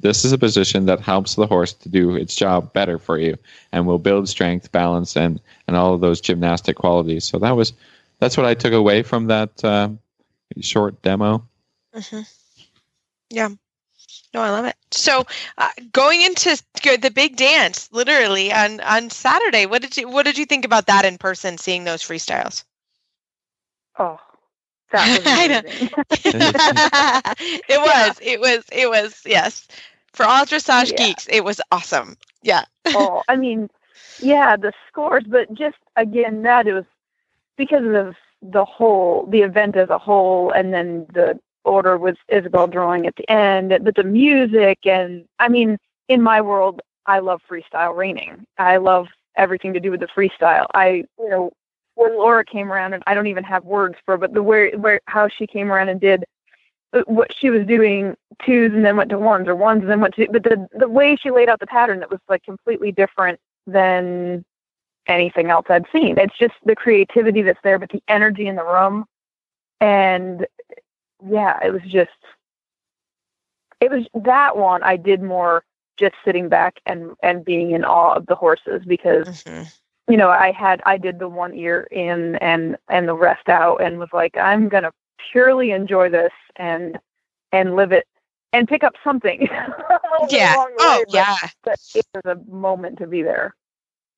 this is a position that helps the horse to do its job better for you and will build strength balance and and all of those gymnastic qualities. So that was that's what i took away from that uh, short demo. Hmm Yeah. No, I love it. So, uh, going into the big dance, literally on on Saturday, what did you what did you think about that in person? Seeing those freestyles. Oh, that was it was. It was. It was. Yes. For all dressage Yeah. geeks, it was awesome. Yeah. oh, I mean, yeah, the scores, but just again, that it was because of the whole, the event as a whole, and then the order with Isabell drawing at the end, but the music, and I mean, in my world, I love freestyle reining. I love everything to do with the freestyle. I, you know, when Laura came around, and I don't even have words for, but the where, where, how she came around and did uh, what she was doing twos and then went to ones or ones and then went to but the the way she laid out the pattern that was like completely different than anything else I'd seen. It's just the creativity that's there, but the energy in the room and yeah, it was just it was that one I did more just sitting back and and being in awe of the horses because Mhm. you know, I had I did the one ear in and and the rest out and was like, I'm gonna purely enjoy this and and live it and pick up something. Yeah. the Oh, but- yeah. But it was a moment to be there.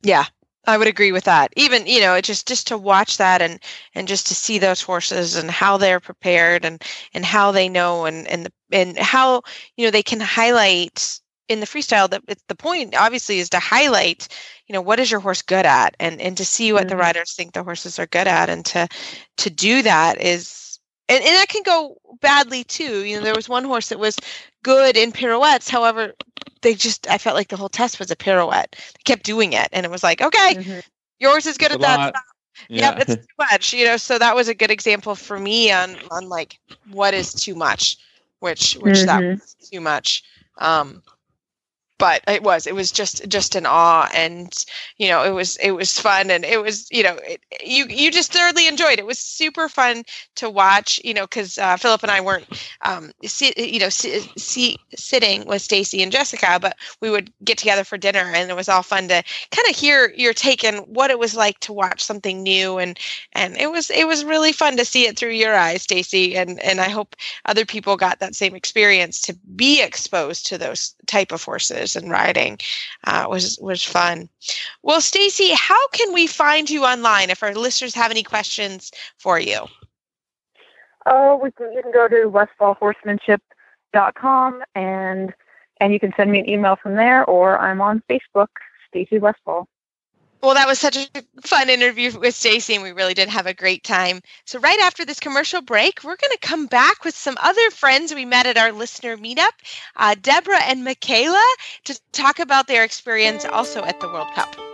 Yeah. I would agree with that. Even, you know, just just to watch that and and just to see those horses and how they're prepared and and how they know and and the, and how, you know, they can highlight in the freestyle that it's the point obviously is to highlight, you know, what is your horse good at and and to see what the Mhm. riders think the horses are good at and to to do that is and, and that can go badly too. You know, there was one horse that was good in pirouettes, however, they just I felt like the whole test was a pirouette. They kept doing it and it was like, okay, Mhm. yours is good It's at that lot. yeah Yep, it's too much. You know, so that was a good example for me on on like what is too much, which which that Mhm. was too much. Um but it was it was just just an awe and you know it was it was fun and it was you know it, you you just thoroughly enjoyed it. was super fun to watch you know because uh, philip and i weren't um sit, you know si- si- sitting with stacy and jessica but we would get together for dinner and it was all fun to kind of hear your take on what it was like to watch something new and and it was it was really fun to see it through your eyes stacy and and i hope other people got that same experience to be exposed to those type of horses and riding uh, was was fun well stacy how can we find you online if our listeners have any questions for you Oh, we can, you can go to westfallhorsemanship.com and and you can send me an email from there, or I'm on Facebook, Stacy Westfall. Well, that was such a fun interview with Stacy, and we really did have a great time. So, right after this commercial break, we're going to come back with some other friends we met at our listener meetup, uh, Deborah and Michaela, to talk about their experience also at the World Cup.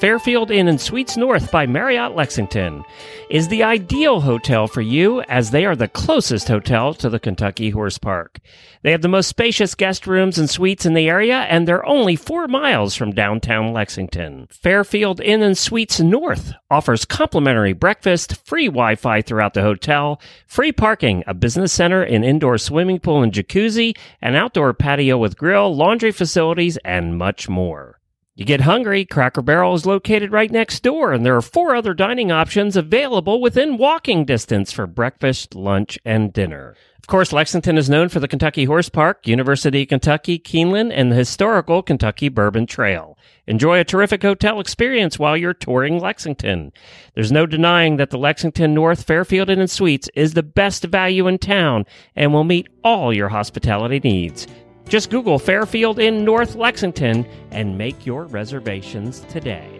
Fairfield Inn and Suites North by Marriott Lexington is the ideal hotel for you as they are the closest hotel to the Kentucky Horse Park. They have the most spacious guest rooms and suites in the area and they're only 4 miles from downtown Lexington. Fairfield Inn and Suites North offers complimentary breakfast, free Wi-Fi throughout the hotel, free parking, a business center, an indoor swimming pool and jacuzzi, an outdoor patio with grill, laundry facilities and much more. You get hungry, Cracker Barrel is located right next door, and there are four other dining options available within walking distance for breakfast, lunch, and dinner. Of course, Lexington is known for the Kentucky Horse Park, University of Kentucky, Keeneland, and the historical Kentucky Bourbon Trail. Enjoy a terrific hotel experience while you're touring Lexington. There's no denying that the Lexington North Fairfield Inn and Suites is the best value in town and will meet all your hospitality needs. Just Google Fairfield Inn North Lexington and make your reservations today.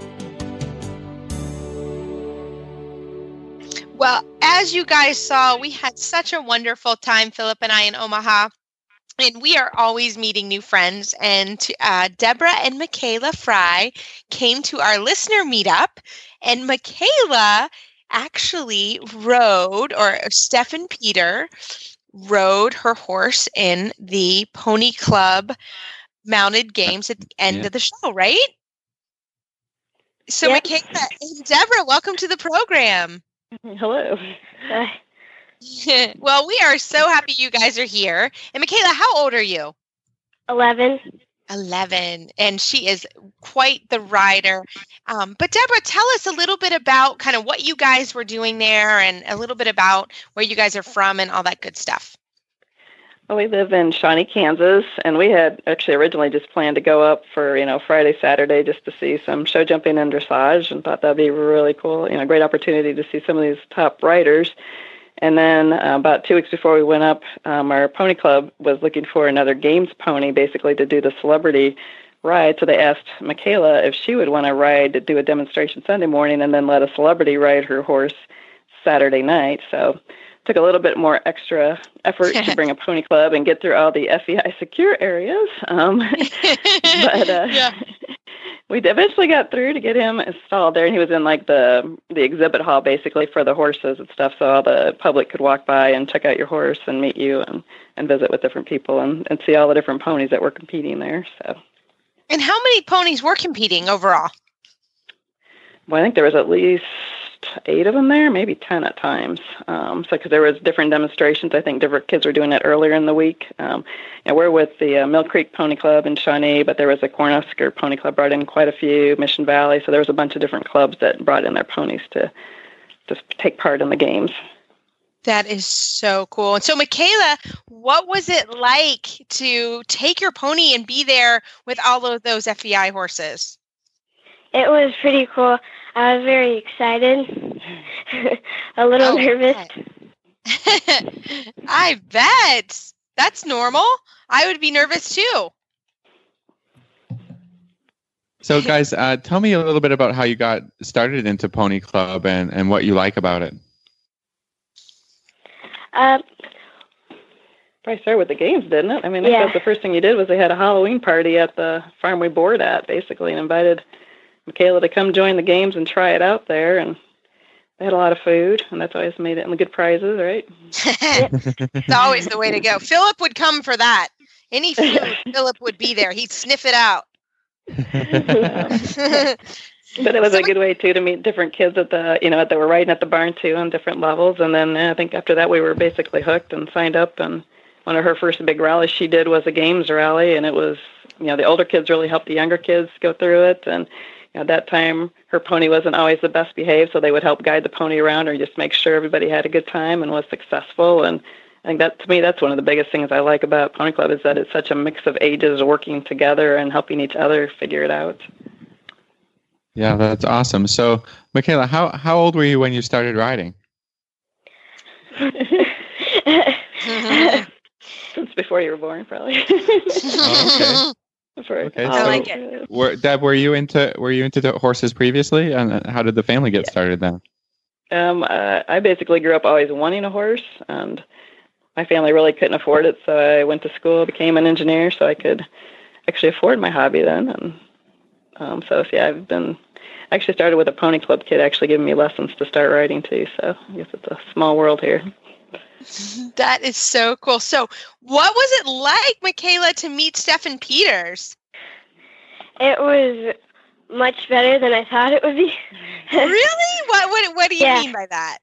Well, as you guys saw, we had such a wonderful time, Philip and I, in Omaha. And we are always meeting new friends. And uh, Deborah and Michaela Frye came to our listener meetup. And Michaela actually rode, or Steffen Peter rode her horse in the Pony Club mounted games at the end Yeah. of the show, right? So, Yep. Michaela and Deborah, welcome to the program. Hello. Well, we are so happy you guys are here. And Michaela, how old are you? 11. 11. And she is quite the rider. Um, but Deborah, tell us a little bit about kind of what you guys were doing there and a little bit about where you guys are from and all that good stuff. Well, we live in Shawnee, Kansas, and we had actually originally just planned to go up for, you know, Friday, Saturday just to see some show jumping and dressage and thought that'd be really cool, you know, great opportunity to see some of these top riders. And then uh, about two weeks before we went up, um, our pony club was looking for another games pony basically to do the celebrity ride. So they asked Michaela if she would want to ride to do a demonstration Sunday morning and then let a celebrity ride her horse Saturday night. So took a little bit more extra effort to bring a pony club and get through all the FEI secure areas. Um, but uh, Yeah. we eventually got through to get him installed there, and he was in like the the exhibit hall basically for the horses and stuff, so all the public could walk by and check out your horse and meet you and and visit with different people and and see all the different ponies that were competing there. So. And how many ponies were competing overall? Well, I think there was at least eight of them there, maybe ten at times. Um, so because there was different demonstrations, I think different kids were doing it earlier in the week. Um, and we're with the uh, Mill Creek Pony Club in Shawnee, but there was a Cornhusker Pony Club brought in quite a few. Mission Valley, so there was a bunch of different clubs that brought in their ponies to to take part in the games. That is so cool. And so, Michaela, what was it like to take your pony and be there with all of those FEI horses? It was pretty cool. I was very excited, a little Oh, nervous. I bet. That's normal. I would be nervous too. So, guys, uh, tell me a little bit about how you got started into Pony Club and, and what you like about it. Uh, Probably started with the games, didn't it? I mean, I think Yeah. that's the first thing you did was they had a Halloween party at the farm we board at, basically, and invited Michaela to come join the games and try it out there. And they had a lot of food, and that's always made it and the good prizes, right? it's always the way to go. Philip would come for that. Any food, Philip would be there. He'd sniff it out. But it was a good way too to meet different kids at the, you know, that were riding at the barn too on different levels. And then uh, I think after that we were basically hooked and signed up. And one of her first big rallies she did was a games rally, and it was, you know, the older kids really helped the younger kids go through it. And at that time her pony wasn't always the best behaved, so they would help guide the pony around or just make sure everybody had a good time and was successful. And I think that to me that's one of the biggest things I like about Pony Club is that it's such a mix of ages working together and helping each other figure it out. Yeah, that's awesome. So, Michaela, how, how old were you when you started riding? Since before you were born, probably. Oh, Before- Okay, I like it. Were, Deb, were you into were you into the horses previously, and how did the family get started then? Um, uh, I basically grew up always wanting a horse, and my family really couldn't afford it, so I went to school, became an engineer, so I could actually afford my hobby then. And um, so, yeah, I've been I actually started with a pony club kid actually giving me lessons to start riding too. So I guess it's a small world here. That is so cool. So, what was it like, Michaela, to meet Steffen Peters? It was much better than I thought it would be. really? What what what do you Yeah. mean by that?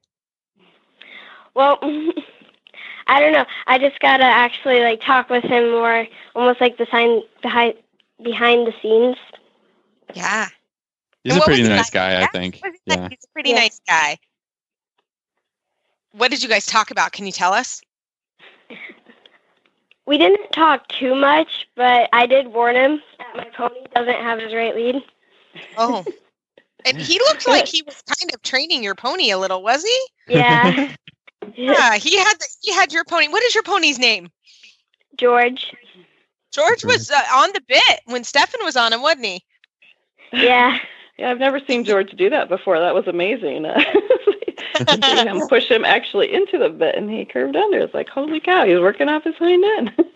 well, I don't know. I just gotta actually like talk with him more, almost like the sign behind behind the scenes. Yeah. He's And a pretty nice like? guy, I think. what was it like? Yeah. He's a pretty Yeah. nice guy. What did you guys talk about? Can you tell us? We didn't talk too much, but I did warn him that my pony doesn't have his right lead. Oh. and he looked like he was kind of training your pony a little, was he? Yeah, Yeah, he had the, he had your pony. What is your pony's name? George. George was uh, on the bit when Steffen was on him, wasn't he? Yeah, Yeah, I've never seen George do that before. That was amazing. Uh, him push him actually into the bit, and he curved under. It's like, holy cow, he was working off his hind end.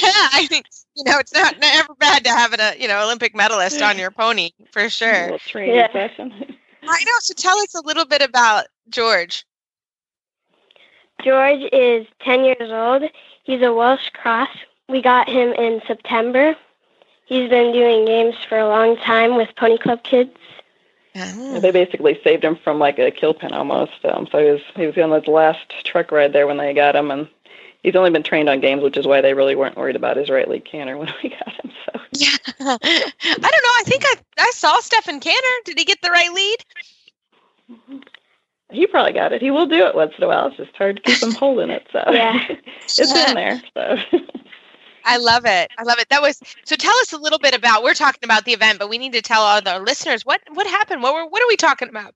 Yeah, I think you know it's not never bad to have a you know Olympic medalist on your pony for sure. training Yeah. session. I know. So tell us a little bit about George. George is 10 years old. He's a Welsh cross. We got him in September. He's been doing games for a long time with Pony Club kids. Yeah, they basically saved him from like a kill pen almost. Um, so he was he was on the last truck ride there when they got him, and he's only been trained on games, which is why they really weren't worried about his right leg canner when we got him. So Yeah, I don't know. I think I I saw Steffen Canner. Did he get the right lead? he probably got it. He will do it once in a while. It's just hard to keep him holding it. So Yeah. it's in there. So I love it. I love it. That was so. Tell us a little bit about. We're talking about the event, but we need to tell all the listeners what what happened. What were what are we talking about?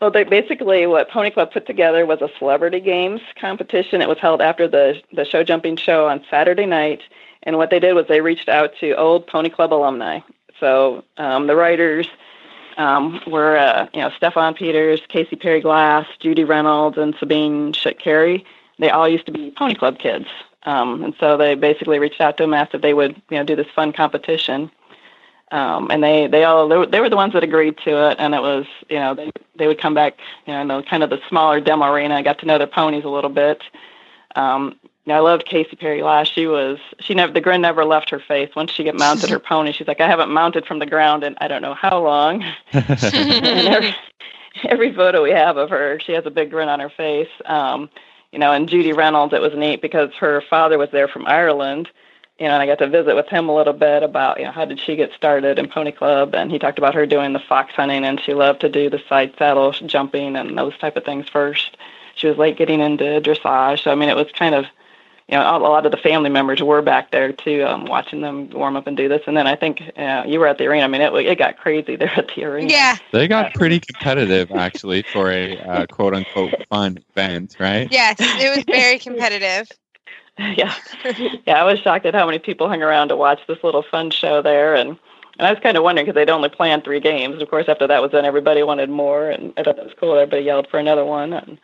Well, they basically what Pony Club put together was a celebrity games competition. It was held after the the show jumping show on Saturday night, and what they did was they reached out to old Pony Club alumni. So um, the writers um, were uh, you know Steffen Peters, Kasey Perry-Glass, Judy Reynolds, and Sabine Schut-Kery. They all used to be Pony Club kids, um, and so they basically reached out to them asked if they would you know do this fun competition. Um, and they they all they were, they were the ones that agreed to it, and it was you know they they would come back you know in the kind of the smaller demo arena. I got to know their ponies a little bit. Um, you know, I loved Kasey Perry-Glass. She was she never the grin never left her face. Once she get mounted her pony, she's like I haven't mounted from the ground in I don't know how long. and every, every photo we have of her, she has a big grin on her face. Um, you know, and Judy Reynolds, it was neat because her father was there from Ireland. You know, and I got to visit with him a little bit about, you know, how did she get started in Pony Club, and he talked about her doing the fox hunting, and she loved to do the side saddle jumping and those type of things first. She was late getting into dressage, so I mean, it was kind of, you know, a lot of the family members were back there too, um, watching them warm up and do this. And then I think uh, you were at the arena. I mean, it it got crazy there at the arena. Yeah, They got pretty competitive, actually, for a uh, quote unquote fun event, right? yes, it was very competitive. yeah, yeah. I was shocked at how many people hung around to watch this little fun show there, and and I was kind of wondering because they'd only planned three games. Of course, after that was done, everybody wanted more, and I thought that was cool. Everybody yelled for another one, and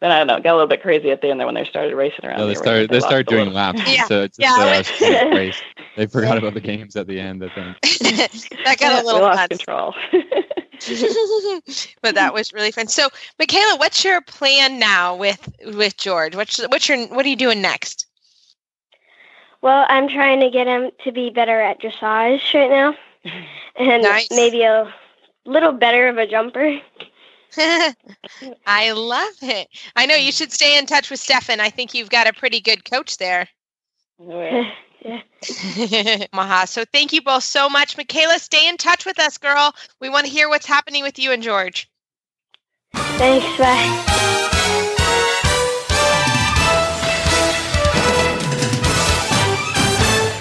then I don't know, it got a little bit crazy at the end there when they started racing around. No, the they arena. started. They lost started doing laps. Yeah. So it's Yeah, just, I uh, was- race. They forgot about the games at the end. I think. that got Yeah, a little we lost control. but that was really fun. So, Michaela, what's your plan now with with George? What's what's your what are you doing next? Well, I'm trying to get him to be better at dressage right now, and Nice. maybe a little better of a jumper. I love it. I know you should stay in touch with Steffen. I think you've got a pretty good coach there. Oh, anyway, Maha. So thank you both so much. Michaela, stay in touch with us, girl. We want to hear what's happening with you and George. Thanks, bye.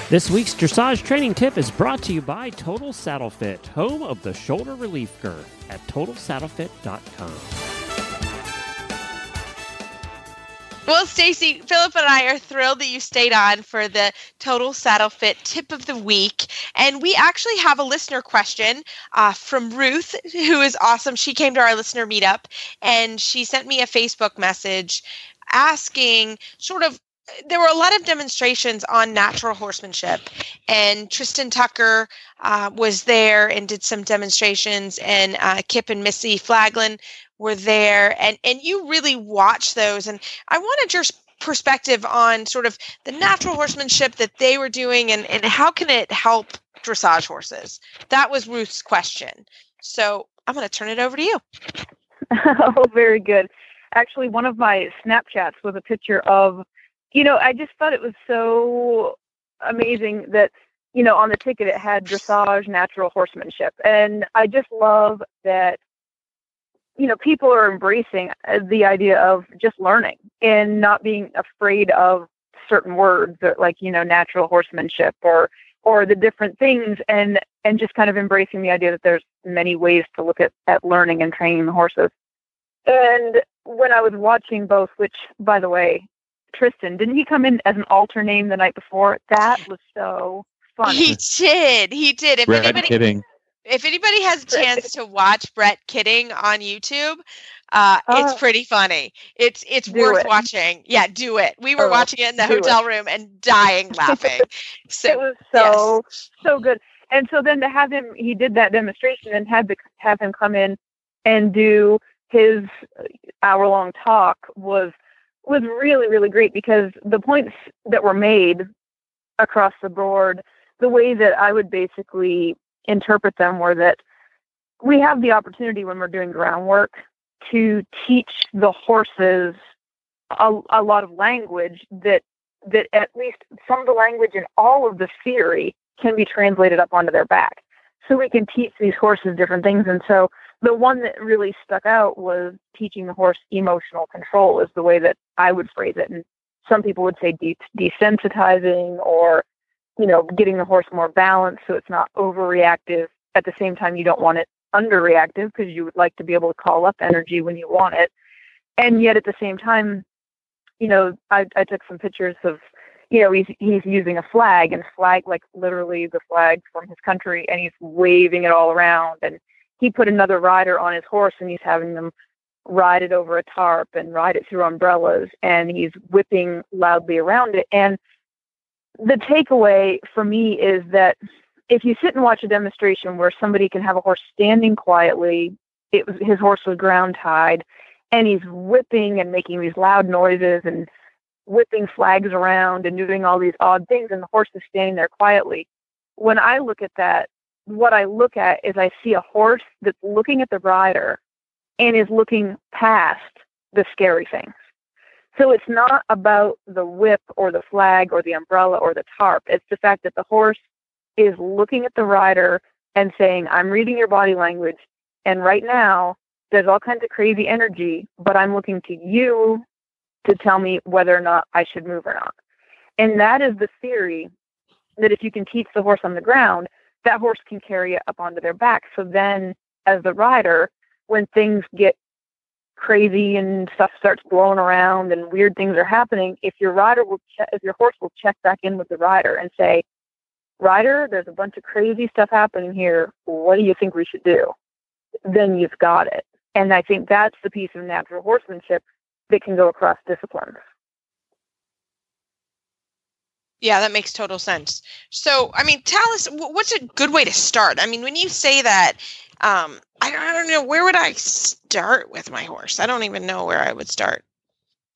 This week's dressage training tip is brought to you by Total Saddle Fit, home of the shoulder relief girth at totalsaddlefit.com. Well, Stacy, Philip and I are thrilled that you stayed on for the Total Saddle Fit tip of the week. And we actually have a listener question uh, from Ruth, who is awesome. She came to our listener meetup and she sent me a Facebook message asking sort of there were a lot of demonstrations on natural horsemanship, and Tristan Tucker uh, was there and did some demonstrations, and uh, Kip and Missy Flaglin were there, and and you really watched those, and I wanted your perspective on sort of the natural horsemanship that they were doing, and and how can it help dressage horses? That was Ruth's question. So I'm going to turn it over to you. oh, very good. Actually, one of my Snapchats was a picture of you know, I just thought it was so amazing that, you know, on the ticket it had dressage, natural horsemanship. And I just love that, you know, people are embracing uh, the idea of just learning and not being afraid of certain words like, you know, natural horsemanship or, or the different things and, and just kind of embracing the idea that there's many ways to look at, at learning and training the horses. And when I was watching both, which by the way, Tristan. Didn't he come in as an alter name the night before? That was so fun. He did. He did. If anybody, kidding. If anybody has a chance to watch Brett kidding on YouTube, uh, it's uh, pretty funny. It's it's worth it. watching. Yeah, do it. We were oh, watching it in the hotel it. room and dying laughing. So it was so yes. so good. And so then to have him, he did that demonstration and had to have him come in and do his hour long talk was was really, really great because the points that were made across the board, the way that I would basically interpret them were that we have the opportunity when we're doing groundwork to teach the horses a, a lot of language that that at least some of the language and all of the theory can be translated up onto their back. So we can teach these horses different things. And so the one that really stuck out was teaching the horse emotional control is the way that I would phrase it. And some people would say de- desensitizing or, you know, getting the horse more balanced so it's not overreactive. At the same time, you don't want it underreactive because you would like to be able to call up energy when you want it. And yet at the same time, you know, I, I took some pictures of, you know, he's he's using a flag and flag like literally the flag from his country and he's waving it all around and he put another rider on his horse and he's having them ride it over a tarp and ride it through umbrellas and he's whipping loudly around it. And the takeaway for me is that if you sit and watch a demonstration where somebody can have a horse standing quietly, it was his horse was ground tied, and he's whipping and making these loud noises and whipping flags around and doing all these odd things, and the horse is standing there quietly. When I look at that, what I look at is I see a horse that's looking at the rider and is looking past the scary things. So it's not about the whip or the flag or the umbrella or the tarp. It's the fact that the horse is looking at the rider and saying, I'm reading your body language. And right now, there's all kinds of crazy energy, but I'm looking to you to tell me whether or not I should move or not. And that is the theory that if you can teach the horse on the ground, that horse can carry it up onto their back. So then, as the rider, when things get crazy and stuff starts blowing around and weird things are happening, if your rider will, che- if your horse will check back in with the rider and say, "Rider, there's a bunch of crazy stuff happening here. What do you think we should do?" Then you've got it. And I think that's the piece of natural horsemanship that can go across disciplines. Yeah, that makes total sense. So, I mean, tell us what's a good way to start? I mean, when you say that, um, I, don't, I don't know where would I start with my horse. I don't even know where I would start.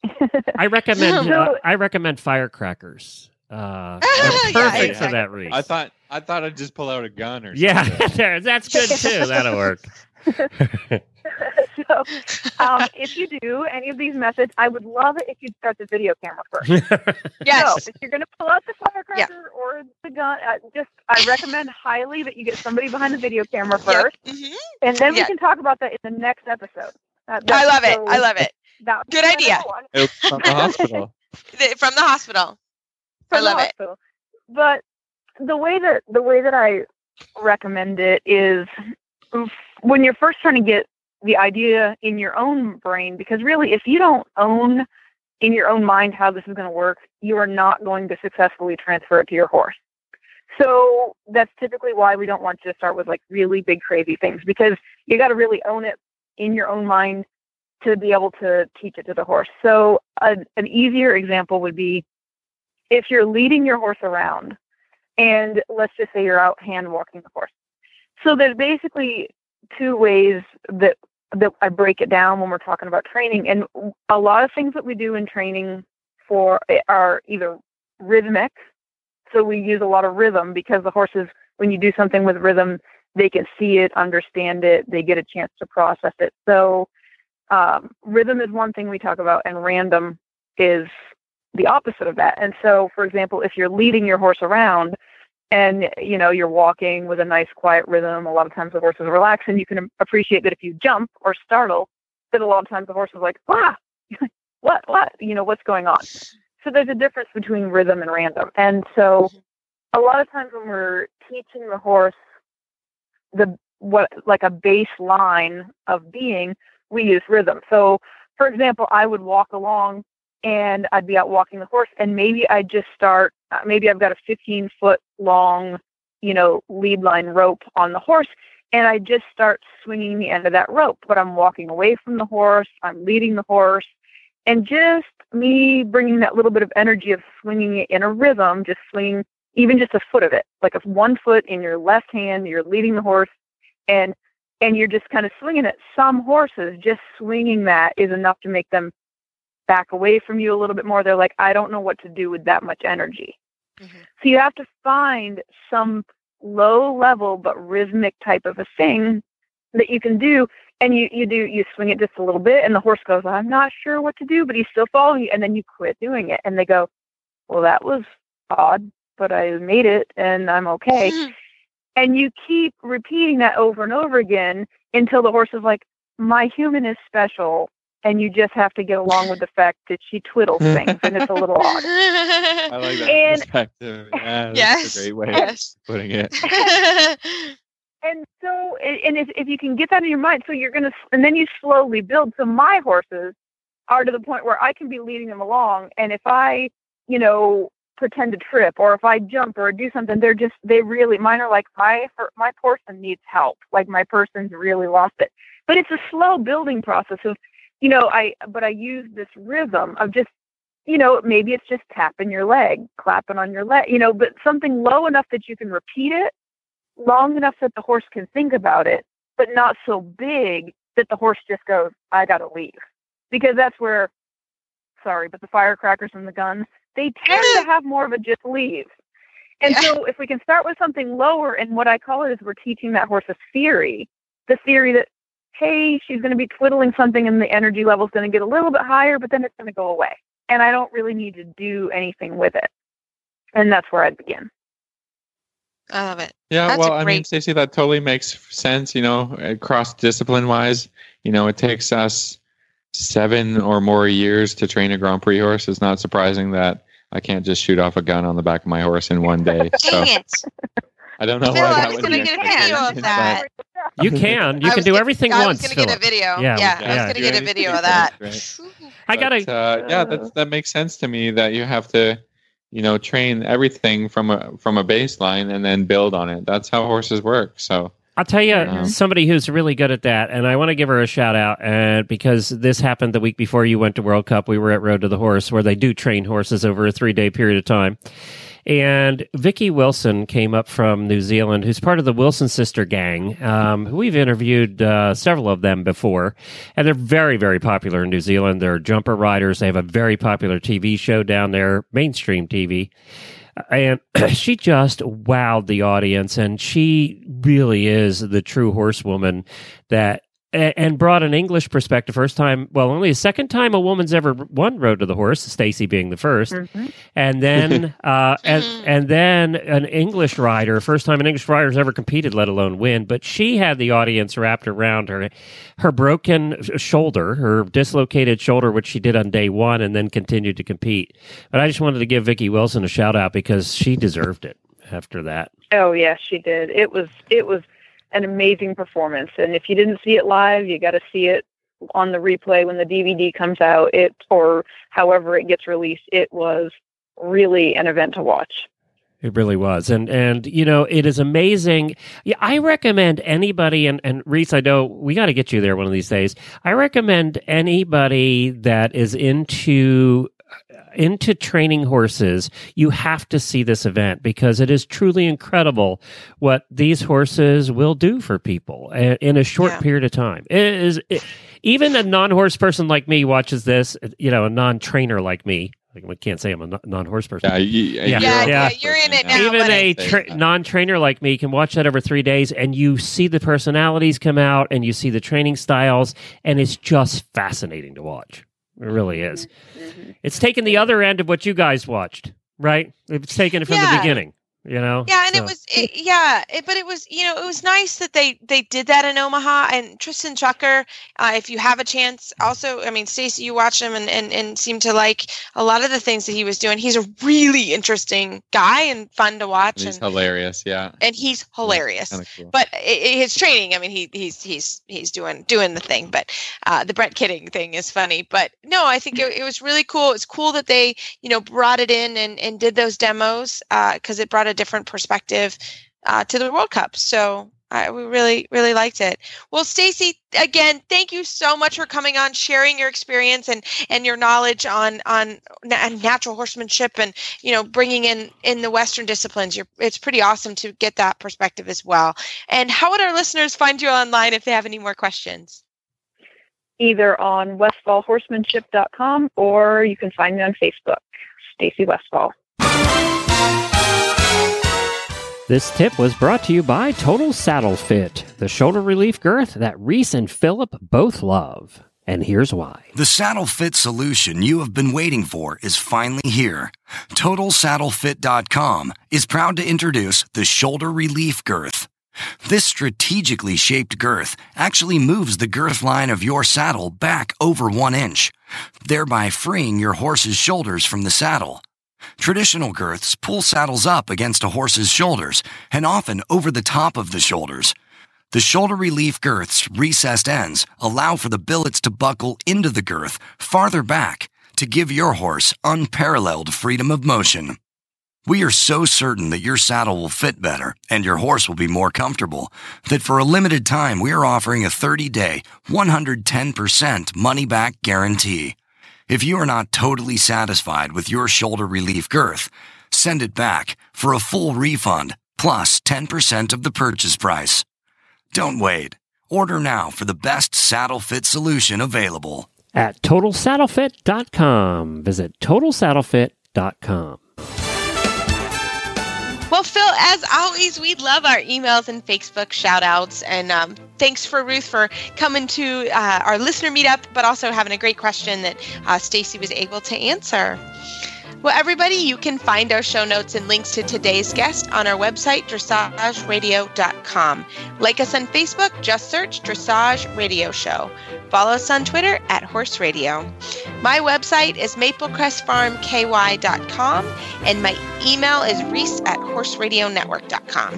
I recommend uh, I recommend firecrackers. Uh, perfect yeah, for that reason. I thought I thought I'd just pull out a gun or something. yeah, that's good too. That'll work. so, um, if you do any of these methods, I would love it if you'd start the video camera first. yes. So, if you're going to pull out the firecracker yeah. or the gun, uh, just I recommend highly that you get somebody behind the video camera first, yep. mm-hmm. and then we can talk about that in the next episode. Uh, I love so, it. I love it. Good idea. From the hospital. From the hospital. From I love it. But the way that the way that I recommend it is when you're first trying to get the idea in your own brain, because really, if you don't own in your own mind how this is going to work, you are not going to successfully transfer it to your horse. So that's typically why we don't want you to start with like really big, crazy things because you got to really own it in your own mind to be able to teach it to the horse. So a, an easier example would be if you're leading your horse around, and let's just say you're out hand walking the horse. So there's basically two ways that that I break it down when we're talking about training, and a lot of things that we do in training for are either rhythmic. So we use a lot of rhythm because the horses, when you do something with rhythm, they can see it, understand it, they get a chance to process it. So um, rhythm is one thing we talk about, and random is the opposite of that. And so, for example, if you're leading your horse around and you know you're walking with a nice quiet rhythm, a lot of times the horse is relaxed, and you can appreciate that if you jump or startle, that a lot of times the horse is like, ah, what, what, you know, what's going on. So there's a difference between rhythm and random. And so a lot of times when we're teaching the horse the what like a baseline of being, we use rhythm. So for example, I would walk along and I'd be out walking the horse and maybe I'd just start uh, maybe I've got a 15 foot long, you know, lead line rope on the horse and I just start swinging the end of that rope, but I'm walking away from the horse, I'm leading the horse, and just me bringing that little bit of energy of swinging it in a rhythm, just swinging even just a foot of it, like if one foot in your left hand, you're leading the horse, and and you're just kind of swinging it. Some horses just swinging that is enough to make them back away from you a little bit more. They're like, I don't know what to do with that much energy. Mm-hmm. So you have to find some low level but rhythmic type of a thing that you can do and you you do you swing it just a little bit and the horse goes i'm not sure what to do but he's still following you and then you quit doing it and they go well that was odd but i made it and i'm okay and you keep repeating that over and over again until the horse is like my human is special and you just have to get along with the fact that she twiddles things and it's a little odd. I like that and, perspective. Yeah, that's yes, a great way yes. of putting it. and so and if, if you can get that in your mind so you're going to and then you slowly build so my horses are to the point where i can be leading them along and if i you know pretend to trip or if i jump or do something they're just they really mine are like my my person needs help like my person's really lost it but it's a slow building process of you know i but i use this rhythm of just you know maybe it's just tapping your leg clapping on your leg you know but something low enough that you can repeat it long enough that the horse can think about it, but not so big that the horse just goes, I got to leave. Because that's where, sorry, but the firecrackers and the guns, they tend to have more of a just leave. And yeah. so if we can start with something lower, and what I call it is we're teaching that horse a theory, the theory that, hey, she's going to be twiddling something and the energy level is going to get a little bit higher, but then it's going to go away. And I don't really need to do anything with it. And that's where I'd begin. I love it. Yeah, That's well, great... I mean, Stacy, that totally makes sense. You know, cross discipline wise, you know, it takes us seven or more years to train a Grand Prix horse. It's not surprising that I can't just shoot off a gun on the back of my horse in one day. So. Dang it. I don't know Phil, why that would be. Get a video of that. You can. You can do everything I once. I was going to get a video. Yeah, yeah, yeah. I was going to get a video of that. I got to. Uh, yeah, that that makes sense to me. That you have to you know train everything from a from a baseline and then build on it that's how horses work so I'll tell you um, somebody who's really good at that, and I want to give her a shout out. And because this happened the week before you went to World Cup, we were at Road to the Horse, where they do train horses over a three day period of time. And Vicki Wilson came up from New Zealand, who's part of the Wilson sister gang. Um, we've interviewed uh, several of them before, and they're very, very popular in New Zealand. They're jumper riders. They have a very popular TV show down there, mainstream TV and she just wowed the audience and she really is the true horsewoman that and brought an English perspective. First time, well, only the second time a woman's ever won Road to the Horse. Stacy being the 1st mm-hmm. and then uh, and and then an English rider. First time an English rider's ever competed, let alone win. But she had the audience wrapped around her. Her broken shoulder, her dislocated shoulder, which she did on day one, and then continued to compete. But I just wanted to give Vicki Wilson a shout out because she deserved it after that. Oh yes, she did. It was it was an amazing performance. And if you didn't see it live, you got to see it on the replay when the DVD comes out. It or however it gets released. It was really an event to watch. It really was. And and you know, it is amazing. Yeah, I recommend anybody and, and Reese, I know we gotta get you there one of these days. I recommend anybody that is into into training horses, you have to see this event because it is truly incredible what these horses will do for people in a short Yeah. period of time. It is it, even a non-horse person like me watches this. You know, a non-trainer like me. I can't say I'm a non- non-horse person. Yeah, you, Yeah. you're Yeah, yeah, you're in it now, even a tra- non-trainer like me can watch that over three days and you see the personalities come out and you see the training styles and it's just fascinating to watch it really is. Mm-hmm. It's taken the other end of what you guys watched right? It's taken it from the beginning you know Yeah, and So- it was it, yeah, it, but it was you know it was nice that they they did that in Omaha and Tristan Tucker. Uh, if you have a chance, also I mean Stacy, you watch him and, and and seem to like a lot of the things that he was doing. He's a really interesting guy and fun to watch, He's and hilarious. Yeah. and he's hilarious. Kind of cool. But i- i- his training, I mean, he he's he's he's doing doing the thing. But uh, the Brett Kidding thing is funny. But no, I think it, it was really cool. It's cool that they you know brought it in and and did those demos because it brought a different perspective uh, to the World Cup. So. We really, really liked it. Well, Stacy, again, thank you so much for coming on, sharing your experience and and your knowledge on on na- natural horsemanship, and you know, bringing in in the Western disciplines. You're, it's pretty awesome to get that perspective as well. And how would our listeners find you online if they have any more questions? Either on westfallhorsemanship.com or you can find me on Facebook, Stacy Westfall. This tip was brought to you by Total Saddle Fit, the shoulder relief girth that Reese and Philip both love. And here's why. The saddle fit solution you have been waiting for is finally here. TotalSaddleFit.com is proud to introduce the Shoulder Relief Girth. This strategically shaped girth actually moves the girth line of your saddle back over one inch, thereby freeing your horse's shoulders from the saddle. Traditional girths pull saddles up against a horse's shoulders and often over the top of the shoulders. The shoulder relief girth's recessed ends allow for the billets to buckle into the girth farther back to give your horse unparalleled freedom of motion. We are so certain that your saddle will fit better and your horse will be more comfortable that for a limited time we are offering a 30 day, 110% money back guarantee. If you are not totally satisfied with your shoulder relief girth, send it back for a full refund plus 10% of the purchase price. Don't wait. Order now for the best saddle fit solution available. At TotalSaddleFit.com. Visit TotalSaddleFit.com. Well, Phil, as always, we love our emails and Facebook shout outs. And um, thanks for Ruth for coming to uh, our listener meetup, but also having a great question that uh, Stacy was able to answer. Well, everybody, you can find our show notes and links to today's guest on our website, dressageradio.com. Like us on Facebook, just search Dressage Radio Show. Follow us on Twitter at Horse Radio. My website is maplecrestfarmky.com, and my email is reese at horseradionetwork.com.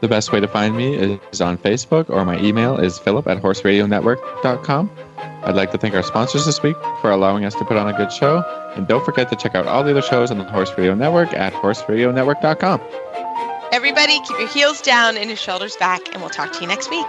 The best way to find me is on Facebook, or my email is philip at horseradionetwork.com. I'd like to thank our sponsors this week for allowing us to put on a good show. And don't forget to check out all the other shows on the Horse Radio Network at horseradionetwork.com. Everybody, keep your heels down and your shoulders back, and we'll talk to you next week.